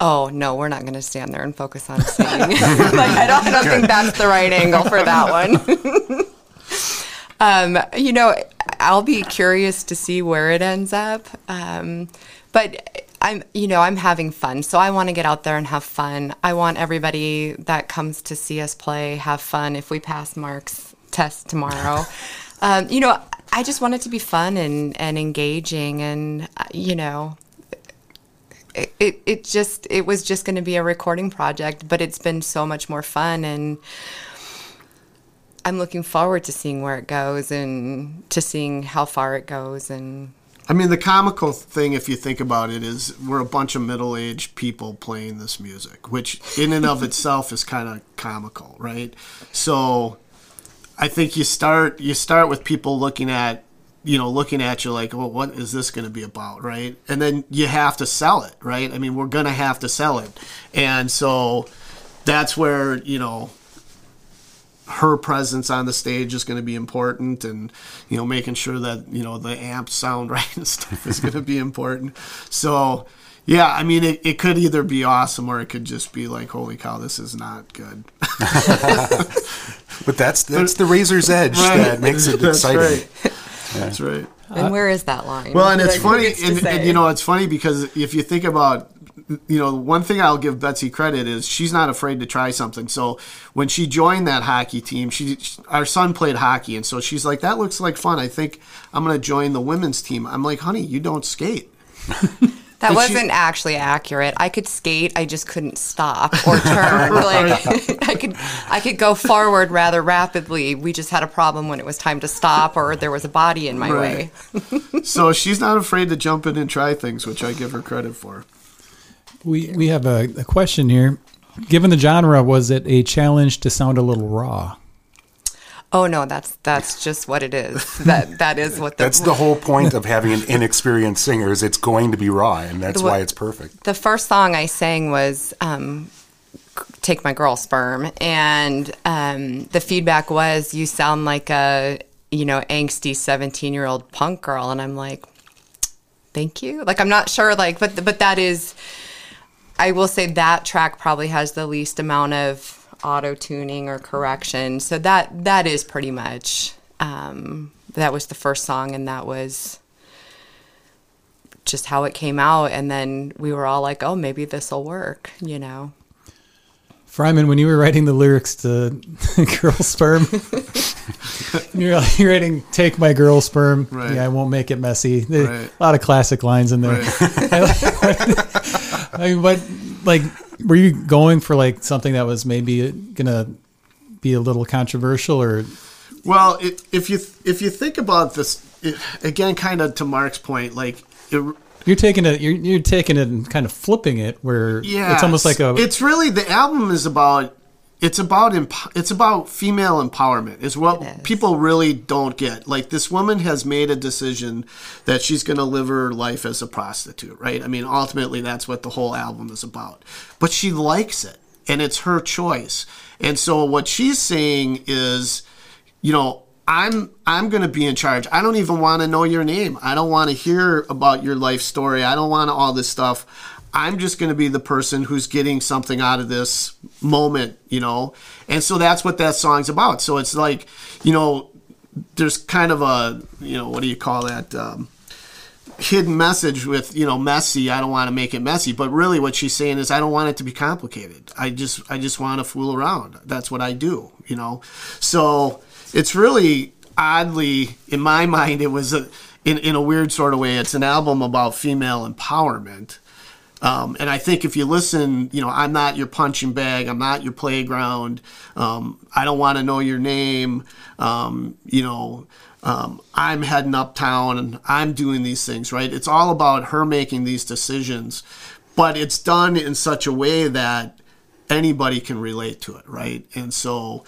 oh no we're not going to stand there and focus on singing. Like I don't, I don't think that's the right angle for that one. Um, you know i'll be curious to see where it ends up. Um, but i'm you know i'm having fun so i want to get out there and have fun. I want everybody that comes to see us play have fun if we pass mark's test tomorrow. Um, you know i just want it to be fun and, and engaging and uh, you know it, it, it just it was just going to be a recording project but it's been so much more fun and i'm looking forward to seeing where it goes and to seeing how far it goes and I mean, the comical thing, if you think about it, is we're a bunch of middle aged people playing this music, which in and of itself is kind of comical, right? So I think you start you start with people looking at you know looking at you like well what is this going to be about? Right? And then you have to sell it right? I mean we're going to have to sell it. And so that's where you know her presence on the stage is going to be important and you know making sure that you know the amps sound right and stuff is going to be important. So yeah i mean it, it could either be awesome or it could just be like holy cow this is not good. But that's that's the razor's edge that makes it That's exciting. right. that's right. And where is that line? Well, and it's funny, who gets to and, and you know, it's funny because if you think about, you know, one thing I'll give Betsy credit is she's not afraid to try something. So when she joined that hockey team, she our son played hockey, and so she's like, "That looks like fun. I think I'm going to join the women's team." I'm like, "Honey, you don't skate." that wasn't actually accurate i could skate i just couldn't stop or turn like i could i could go forward rather rapidly we just had a problem when it was time to stop or there was a body in my way so she's not afraid to jump in and try things, which I give her credit for. We we have a, a question here. Given the genre, was it a challenge to sound a little raw? Oh no, that's that's just what it is. That that is what the That's the whole point of having an inexperienced singer is it's going to be raw, and that's The why it's perfect. the first song I sang was um, "Take My Girl Sperm," and um, the feedback was, "You sound like a you know, angsty 17 year old punk girl. And I'm like, thank you. Like, I'm not sure, like, but, but that is, I will say that track probably has the least amount of auto tuning or correction. So that, that is pretty much, um, that was the first song and that was just how it came out. And then we were all like, oh, maybe this will work, you know? Fryman, when you were writing the lyrics to Girl Sperm, you're, you're writing Take My Girl Sperm. Right. Yeah, I won't make it messy. Right. A lot of classic lines in there. I mean, but like, were you going for like something that was maybe gonna be a little controversial or Well, it, if you if you think about this it, again, kind of to Mark's point, like it, you're taking it, you're, you're taking it and kind of flipping it where yeah, it's almost like a, It's really the album is about. It's about emp- it's about female empowerment is what people really don't get. Like this woman has made a decision that she's going to live her life as a prostitute, right? I mean, ultimately that's what the whole album is about. But she likes it and it's her choice. And so what she's saying is, you know, I'm I'm going to be in charge. I don't even want to know your name. I don't want to hear about your life story. I don't want all this stuff. I'm just going to be the person who's getting something out of this moment, you know? And so that's what that song's about. So it's like, you know, there's kind of a, you know, what do you call that? Um, hidden message with, you know, messy. I don't want to make it messy. But really what she's saying is, I don't want it to be complicated. I just, I just want to fool around. That's what I do, you know? So it's really oddly, in my mind, it was a, in, in a weird sort of way, it's an album about female empowerment. Um, and I think if you listen, you know, I'm not your punching bag. I'm not your playground. Um, I don't want to know your name. Um, you know, um, I'm heading uptown and I'm doing these things, right? It's all about her making these decisions, but it's done in such a way that anybody can relate to it, right? And so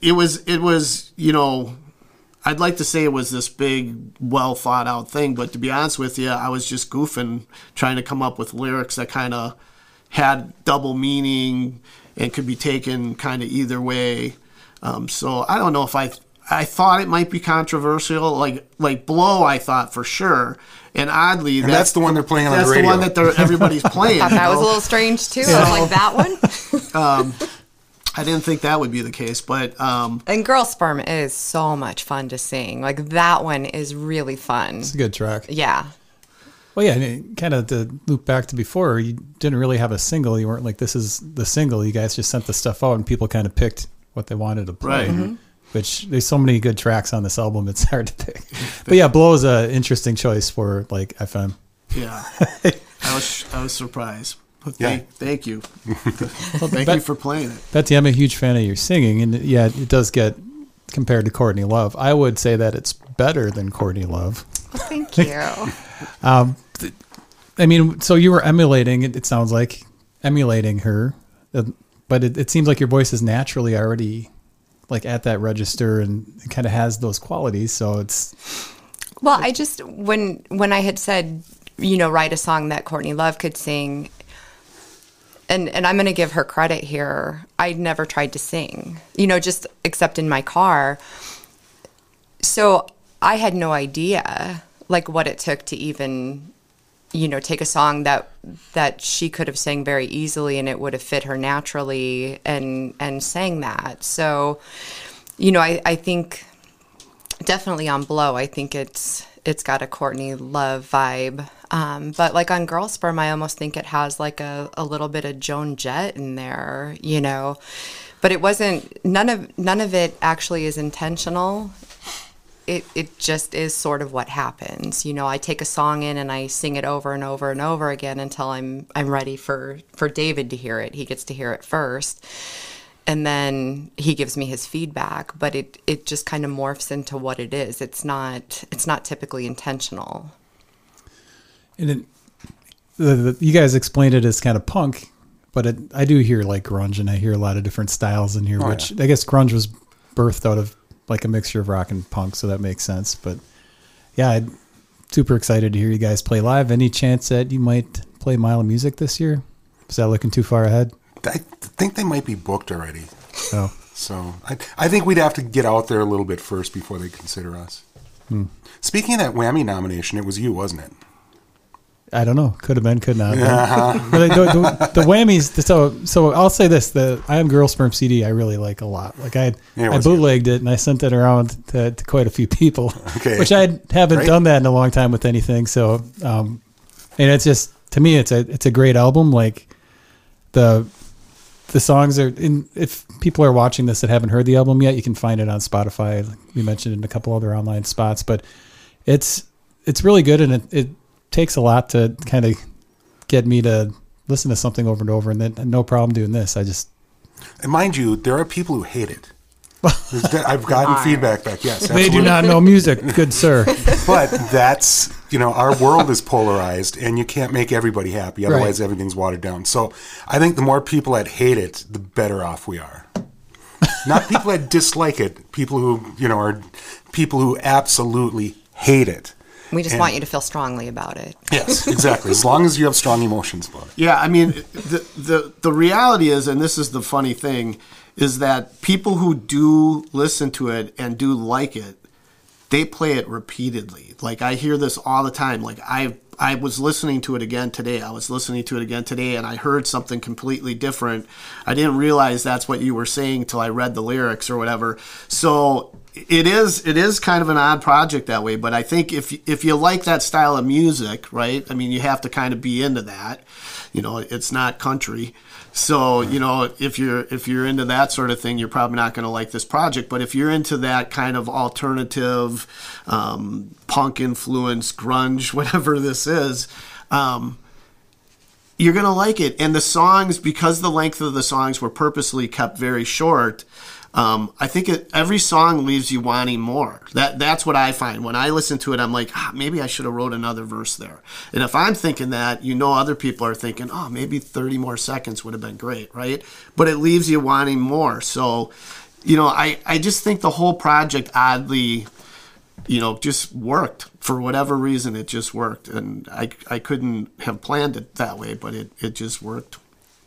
it was, it was, you know, I'd like to say it was this big, well thought out thing, but to be honest with you, I was just goofing, trying to come up with lyrics that kind of had double meaning and could be taken kind of either way. Um, so I don't know if I I thought it might be controversial, like like blow. I thought for sure, and oddly, And that's the one they're playing on the radio. that's radio. one that they're, everybody's playing. thought you that was a little strange too. I was like that one. I didn't think that would be the case, but um, And Girl Sperm is so much fun to sing. Like that one is really fun. it's a good track. Yeah. Well, yeah, kind of to loop back to before, you didn't really have a single. You weren't like, this is the single. You guys just sent the stuff out and people kind of picked what they wanted to play. Right. Mhm. Which there's so many good tracks on this album, it's hard to pick. But yeah, Blow is an interesting choice for like FM. yeah, I was I was surprised. But Yeah. thank, thank you, thank you for playing it. Betsy, I'm a huge fan of your singing, and yeah, it does get compared to Courtney Love. I would say that it's better than Courtney Love. Thank you. I mean, so you were emulating it. It sounds like emulating her, uh, but it, it seems like your voice is naturally already like at that register and it kind of has those qualities. So it's Well, I just when when I had said, you know, write a song that Courtney Love could sing, and and I'm going to give her credit here. I'd never tried to sing, you know, just except in my car. So I had no idea like what it took to even you know take a song that that she could have sang very easily and it would have fit her naturally and and sang that so you know i i think definitely on blow i think it's it's got a courtney love vibe um, but like on girl sperm i almost think it has like a, a little bit of joan jett in there you know but it wasn't none of none of it actually is intentional it, it just is sort of what happens. You know, I take a song in and I sing it over and over and over again until I'm I'm ready for for David to hear it. He gets to hear it first. And then he gives me his feedback, but it it just kind of morphs into what it is. It's not it's not typically intentional. and it, the, the, you guys explained it as kind of punk, but it, I do hear like grunge, and I hear a lot of different styles in here. Oh, which I guess grunge was birthed out of like a mixture of rock and punk, so that makes sense. But yeah, I'm super excited to hear you guys play live. Any chance that you might play Mile of Music this year? Is that looking too far ahead? I think they might be booked already. So So I, I think we'd have to get out there a little bit first before they consider us. Speaking of that WAMI nomination, it was you, wasn't it? I don't know. Could have been, could not. have been. But the, the, the WAMIs. So, so I'll say this: the I am Girl Sperm CD I really like a lot. Like I, Yeah, I was good. bootlegged it and I sent it around to, to quite a few people. Okay. Which I haven't Great. done that in a long time with anything. So, um, and it's just to me, it's a it's a great album. Like the the songs are in. If people are watching this that haven't heard the album yet, you can find it on Spotify. We mentioned in a couple other online spots, but it's it's really good and it, it takes a lot to kind of get me to listen to something over and over and then no problem doing this i just And mind you, there are people who hate it. There's- I've gotten feedback back. Yes, they do not know music good sir But that's you know our world is polarized, and you can't make everybody happy. Otherwise, Right. everything's watered down. So I think the more people that hate it, the better off we are. Not people that dislike it. People who you know are people who absolutely hate it. We just And- want you to feel strongly about it. Yes, exactly. as long as you have strong emotions about it. Yeah, I mean, the, the the reality is, and this is the funny thing, is that people who do listen to it and do like it, they play it repeatedly. Like I hear this all the time. Like I I was listening to it again today. I was listening to it again today, and I heard something completely different. I didn't realize that's what you were saying till I read the lyrics or whatever. So it is it is kind of an odd project that way. But I think if if you like that style of music, right? I mean, you have to kind of be into that. You know, it's not country. So you know, if you're if you're into that sort of thing, you're probably not going to like this project. But if you're into that kind of alternative, um, punk influence, grunge, whatever this is, um, you're going to like it. And the songs, because the length of the songs were purposely kept very short, um, I think it, every song leaves you wanting more. That that's what I find when I listen to it. I'm like, ah, maybe I should have wrote another verse there. And if I'm thinking that, you know, other people are thinking, oh, maybe 30 more seconds would have been great, right? But it leaves you wanting more. So, you know, I I just think the whole project oddly you know, just worked for whatever reason. It just worked, and I, I couldn't have planned it that way, but it, it just worked.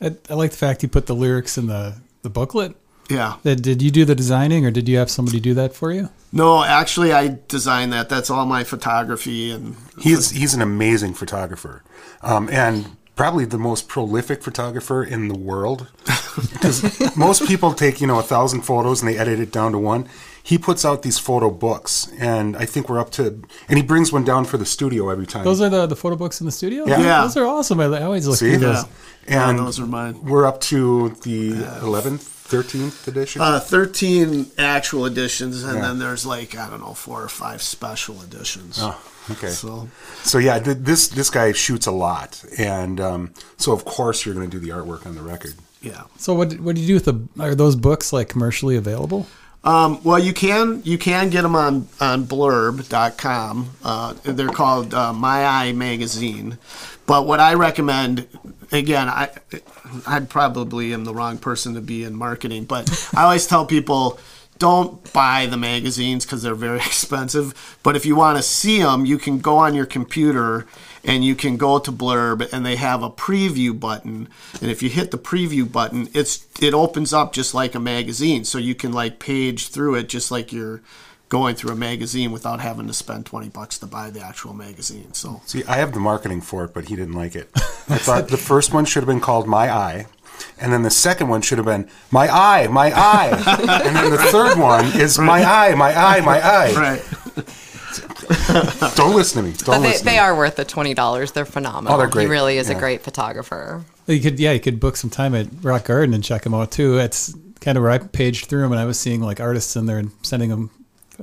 I, I like the fact you put the lyrics in the the booklet Yeah. did, did you do the designing or did you have somebody do that for you No, actually, I designed that. That's all my photography and He's he's an amazing photographer, um, and probably the most prolific photographer in the world. Because most people take you know a thousand photos and they edit it down to one. He puts out these photo books, and I think we're up to. And he brings one down for the studio every time. those are the the photo books in the studio Yeah. Yeah. those are awesome i, I always look See, those Yeah. and Yeah, those are mine. We're up to the eleventh, thirteenth edition. uh, 13 actual editions, and Yeah. then there's like, I don't know, four or five special editions. oh, okay. So, So yeah, th- this this guy shoots a lot, and um, so of course you're going to do the artwork on the record. yeah. so what what do you do with the are those books like commercially available Um, well, you can you can get them on on blurb.com. Uh, they're called uh, My Eye Magazine. But what I recommend, again, I I probably am the wrong person to be in marketing, but I always tell people don't buy the magazines because they're very expensive. But if you want to see them, you can go on your computer and you can go to Blurb and they have a preview button. And if you hit the preview button, it's it opens up just like a magazine, so you can like page through it just like you're going through a magazine without having to spend 20 bucks to buy the actual magazine. So See, I have the marketing for it, but he didn't like it. I thought the first one should have been called My Eye, and then the second one should have been My Eye, My Eye, and then the third one is My Eye, My Eye, My Eye. right. Don't listen to me. Don't But they, listen. they to me. are worth the twenty dollars. They're phenomenal. Oh, they're great. He really is Yeah. a great photographer. You could, yeah, you could book some time at Rock Garden and check him out too. It's kind of where I paged through them and I was seeing like artists in there and sending them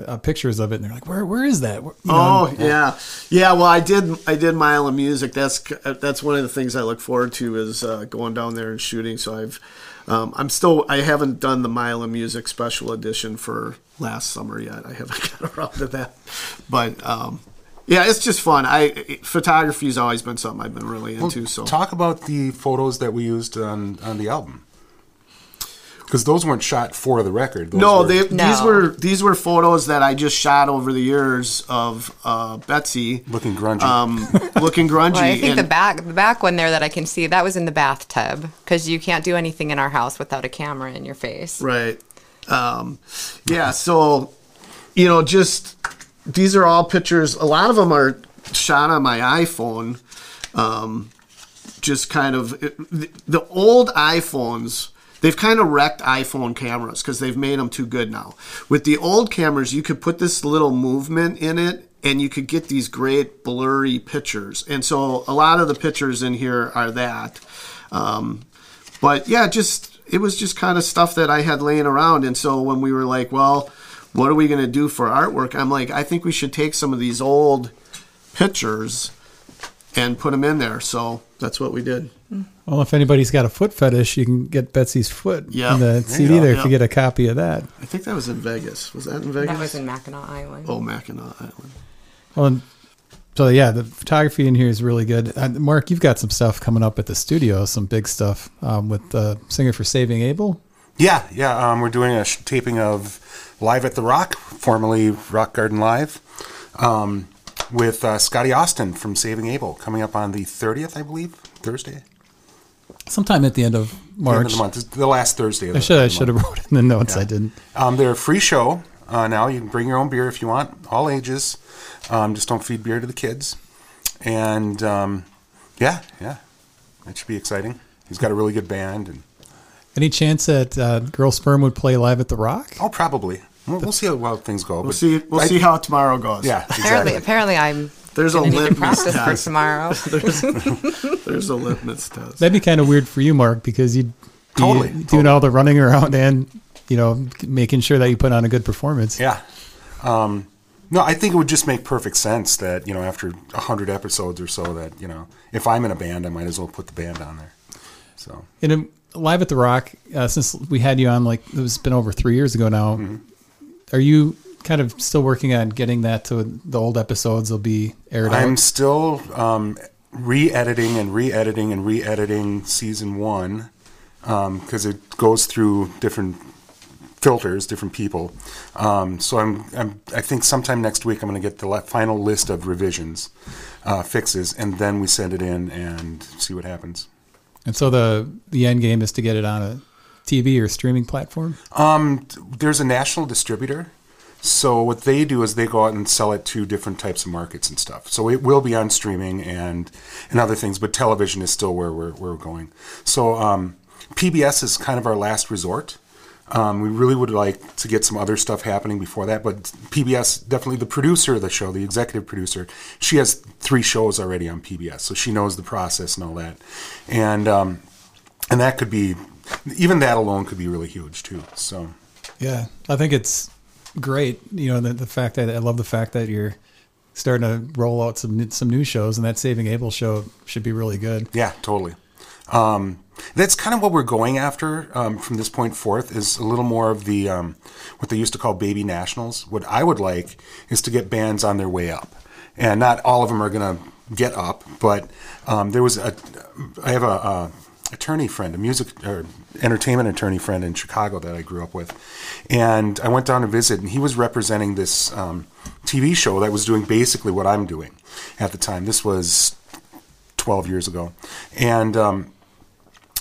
uh, pictures of it, and they're like, "Where, where is that?" Where- you know, Oh and- yeah, yeah. Well, I did. I did Mile of Music. That's that's one of the things I look forward to is uh, going down there and shooting. So I've, um, I'm still. I haven't done the Mile of Music special edition for last summer yet. I haven't got around to that, but um, yeah, it's just fun. I photography's always been something I've been really into. So Talk about the photos that we used on on the album, because those weren't shot for the record. Those No, were- they, these were these were photos that I just shot over the years of uh, Betsy looking grungy. um, looking grungy. Well, I think and- the back the back one there that I can see that was in the bathtub because you can't do anything in our house without a camera in your face. right. Um, yeah, so you know, just these are all pictures. A lot of them are shot on my iPhone. Um, just kind of it, the, the old iPhones. They've kind of wrecked iPhone cameras because they've made them too good now. With the old cameras, you could put this little movement in it and you could get these great blurry pictures. And so a lot of the pictures in here are that. Um, but yeah, just it was just kind of stuff that I had laying around. And so when we were like, well, what are we going to do for artwork? I'm like, I think we should take some of these old pictures and put them in there. So that's what we did. Well, if anybody's got a foot fetish, you can get Betsy's foot Yeah. in the There CD you go. there if Yeah. you get a copy of that. I think that was in Vegas. Was that in Vegas? That was in Mackinac Island. oh, Mackinac Island. Well, and- so yeah, the photography in here is really good. Uh, Mark, you've got some stuff coming up at the studio, some big stuff um, with the singer for Saving Abel. Yeah, yeah. Um, we're doing a sh- taping of Live at the Rock, formerly Rock Garden Live, um, with uh, Scotty Austin from Saving Abel, coming up on the 30th, I believe, Thursday. Sometime at the end of The end March. of the month. The last Thursday. Of I the, should I should have wrote in the notes. I didn't. Um, they're a free show uh, now. You can bring your own beer if you want, all ages. Um, just don't feed beer to the kids. And um, yeah, yeah, that should be exciting. He's got a really good band, and Any chance that uh, Girl Sperm would play live at the Rock? oh, probably we'll, we'll see how well things go. We'll see. We'll I- see how tomorrow goes. Yeah, Apparently, apparently, I'm There's a gonna need to litmus practice for tomorrow. There's a litmus test. That'd be kind of weird for you, Mark, because you'd be Totally, doing totally. all the running around and you know making sure that you put on a good performance. Yeah. Um, no, I think it would just make perfect sense that you know after hundred episodes or so that you know if I'm in a band, I might as well put the band on there. So And um, live at the Rock, uh, since we had you on, like it was been over three years ago now. Mm-hmm. Are you kind of still working on getting that to the old episodes? Will be aired I'm out. still um, re-editing and re-editing and re-editing season one because it goes through different filters, different people. Um, so I'm, I'm, I think sometime next week I'm going to get the final list of revisions, uh, fixes, and then we send it in and see what happens. And so the the end game is to get it on a TV or streaming platform. Um, there's a national distributor. So what they do is they go out and sell it to different types of markets and stuff. So it will be on streaming and and other things, but television is still where we're where we're going. So um, PBS is kind of our last resort. Um, we really would like to get some other stuff happening before that, but PBS definitely the producer of the show, the executive producer, she has three shows already on PBS, so she knows the process and all that, and um, and that could be even that alone could be really huge too. So. Yeah, I think it's great. You know, the, the fact that I love the fact that you're starting to roll out some some new shows, and that Saving Abel show should be really good. Yeah, totally. Um, that's kind of what we're going after um, from this point forth is a little more of the um, what they used to call baby nationals. What I would like is to get bands on their way up, and not all of them are going to get up, but um, there was a I have a, a attorney friend, a music or entertainment attorney friend in Chicago that I grew up with, and I went down to visit, and he was representing this um, TV show that was doing basically what I'm doing at the time. This was 12 years ago. And um,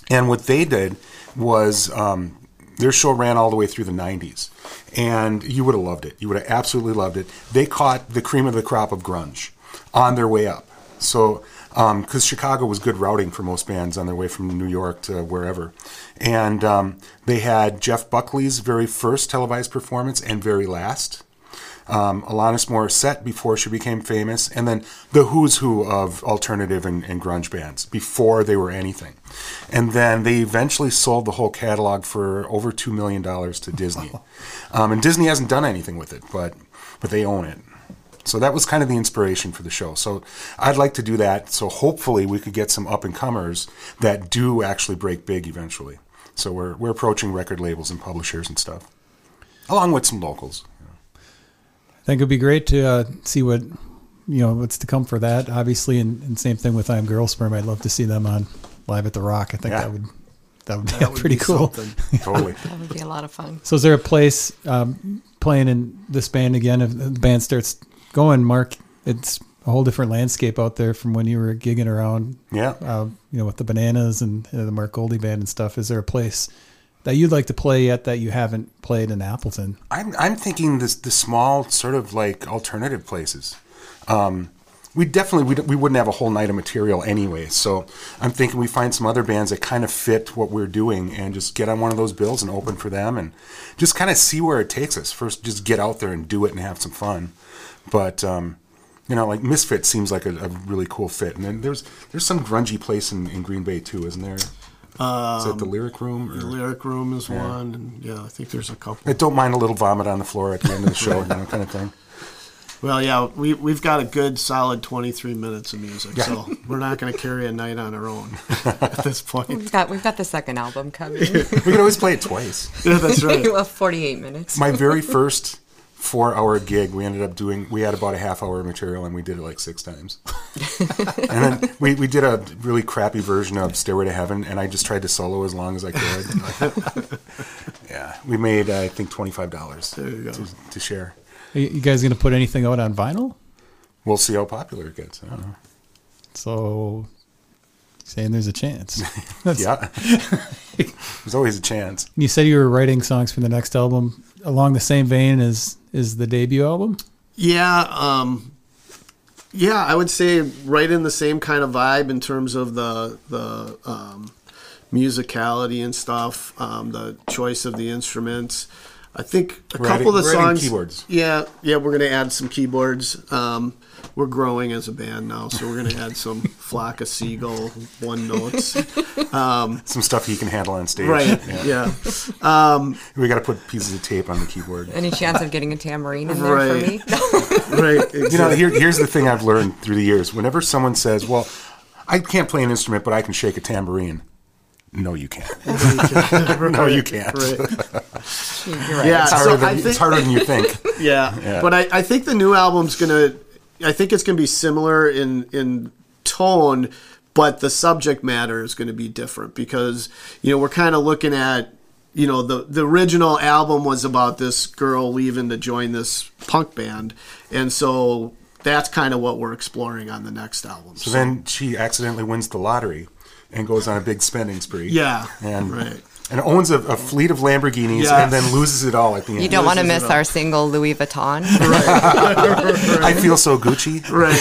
and what they did was um, their show ran all the way through the 90s. And you would have loved it. You would have absolutely loved it. They caught the cream of the crop of grunge on their way up. So, because Chicago was good routing for most bands on their way from New York to wherever. And um, they had Jeff Buckley's very first televised performance and very last um, Alanis Morissette before she became famous, and then the who's who of alternative and, and grunge bands before they were anything. And then they eventually sold the whole catalog for over $2 million to Disney. Um, and Disney hasn't done anything with it, but, but they own it. So that was kind of the inspiration for the show. So I'd like to do that. So hopefully we could get some up and comers that do actually break big eventually. So we're, we're approaching record labels and publishers and stuff, along with some locals. I think it'd be great to uh, see what you know what's to come for that. Obviously, and, and same thing with I'm Girl Sperm. I'd love to see them on live at the Rock. I think Yeah. that would that would be That would pretty be cool. something. Totally. That would be a lot of fun. So, is there a place um, playing in this band again? If the band starts going, Mark, it's a whole different landscape out there from when you were gigging around. Yeah. Uh, you know, with the bananas and uh, the Mark Goldie band and stuff. Is there a place that you'd like to play yet that you haven't played in Appleton? I'm I'm thinking this the small sort of like alternative places. Um, we definitely we, we wouldn't have a whole night of material anyway. So I'm thinking we find some other bands that kind of fit what we're doing and just get on one of those bills and open for them and just kind of see where it takes us. First, just get out there and do it and have some fun. But um, you know, like Misfit seems like a, a really cool fit. And then there's there's some grungy place in, in Green Bay too, isn't there? Is that the Lyric Room? Or? The lyric room is one, and yeah, I think there's a couple. I don't mind a little vomit on the floor at the end of the show, you know, kind of thing. Well, yeah, we we've got a good solid 23 minutes of music, so we're not going to carry a night on our own at this point. We've got we've got the second album coming. We could always play it twice. Yeah, that's right. well, 48 minutes. My very first four hour gig, we ended up doing, we had about a half hour of material and we did it like six times. and then we, we did a really crappy version of Stairway to Heaven and I just tried to solo as long as I could. yeah. We made, uh, I think, $25 you go. to, to share. Are you you guys going to put anything out on vinyl? We'll see how popular it gets. I don't know. So, saying there's a chance. Yeah. There's always a chance. You said you were writing songs for the next album along the same vein as is the debut album. Yeah, um, yeah, I would say right in the same kind of vibe in terms of the the um, musicality and stuff, um, the choice of the instruments. I think a We're couple of the songs. keyboards. Yeah, yeah, we're gonna add some keyboards. Um, we're growing as a band now, so we're gonna add some flock of seagull one notes. Um, um, some stuff he can handle on stage. Right. Yeah. Yeah. Um, we got to put pieces of tape on the keyboard. Any chance of getting a tambourine in there Right. for me? Right. You know, here, here's the thing I've learned through the years. Whenever someone says, "Well, I can't play an instrument, but I can shake a tambourine," no, you can't. no, you can't. Right. You're right. Yeah. It's harder, So than, I think it's harder than you think. Yeah. Yeah. But I, I think the new album's gonna I think it's gonna be similar in in tone, but the subject matter is gonna be different because, you know, we're kinda looking at you know, the the original album was about this girl leaving to join this punk band. And so that's kind of what we're exploring on the next album. So then she accidentally wins the lottery and goes on a big spending spree. Yeah. And, right. And owns a, a fleet of Lamborghinis Yeah. and then loses it all at the end. You don't want to miss our single Louis Vuitton. I feel so Gucci. Right.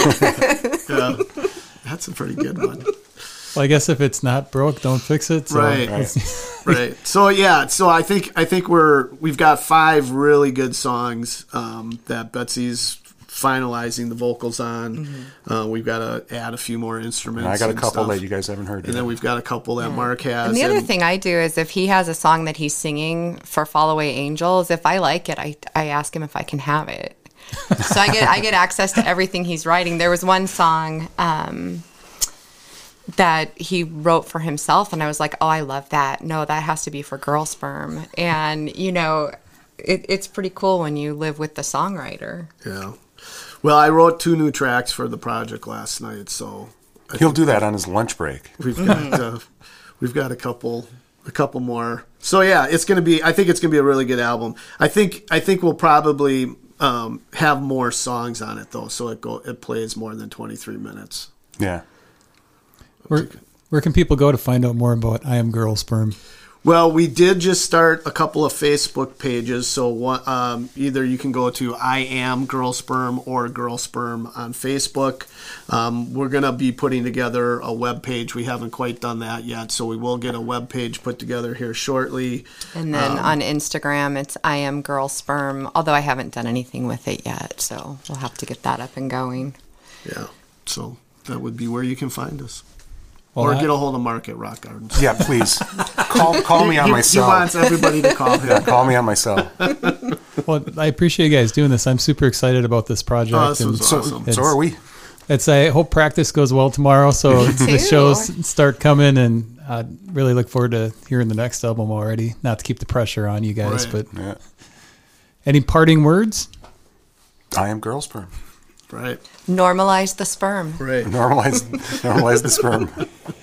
yeah. That's a pretty good one. Well, I guess if it's not broke, don't fix it. So Right. Right. right. So yeah, so I think I think we're we've got five really good songs um, that Betsy's finalizing the vocals on. Uh, we've got to add a few more instruments. And I got a couple stuff. that you guys haven't heard. and yet. then we've got a couple that Mark has. And the other and- thing I do is if he has a song that he's singing for Fall Away Angels, if I like it, I, I ask him if I can have it. so I get I get access to everything he's writing. There was one song um, that he wrote for himself, and I was like, "Oh, I love that. No, that has to be for Girl Sperm." And you know, it, it's pretty cool when you live with the songwriter. Yeah. Well, I wrote two new tracks for the project last night, so He'll do that on his lunch break. we've got uh, we've got a couple a couple more. So yeah, it's gonna be. I think it's gonna be a really good album. I think I think we'll probably um, have more songs on it though, so it go it plays more than twenty three minutes. Yeah. where, where can people go to find out more about I Am Girl Sperm? Well, we did just start a couple of Facebook pages. So one, um, either you can go to I am Girl Sperm or Girl Sperm on Facebook. Um, we're going to be putting together a web page. We haven't quite done that yet, so we will get a web page put together here shortly. And then on Instagram, it's I am Girl Sperm. Although I haven't done anything with it yet, so we'll have to get that up and going. Yeah, so that would be where you can find us. Well, or I- get a hold of Mark at Rock Gardens. Yeah, please. call call me on he, my he cell. wants everybody to call him. Call me on my cell. Well, I appreciate you guys doing this. I'm super excited about this project. Oh, this and was So, awesome. So are we. It's I hope practice goes well tomorrow, so the shows start coming, and I really look forward to hearing the next album already. Not to keep the pressure on you guys, Right. but Yeah. any parting words? I am girl sperm. Right, Normalize the sperm. right. Normalize, normalize the sperm.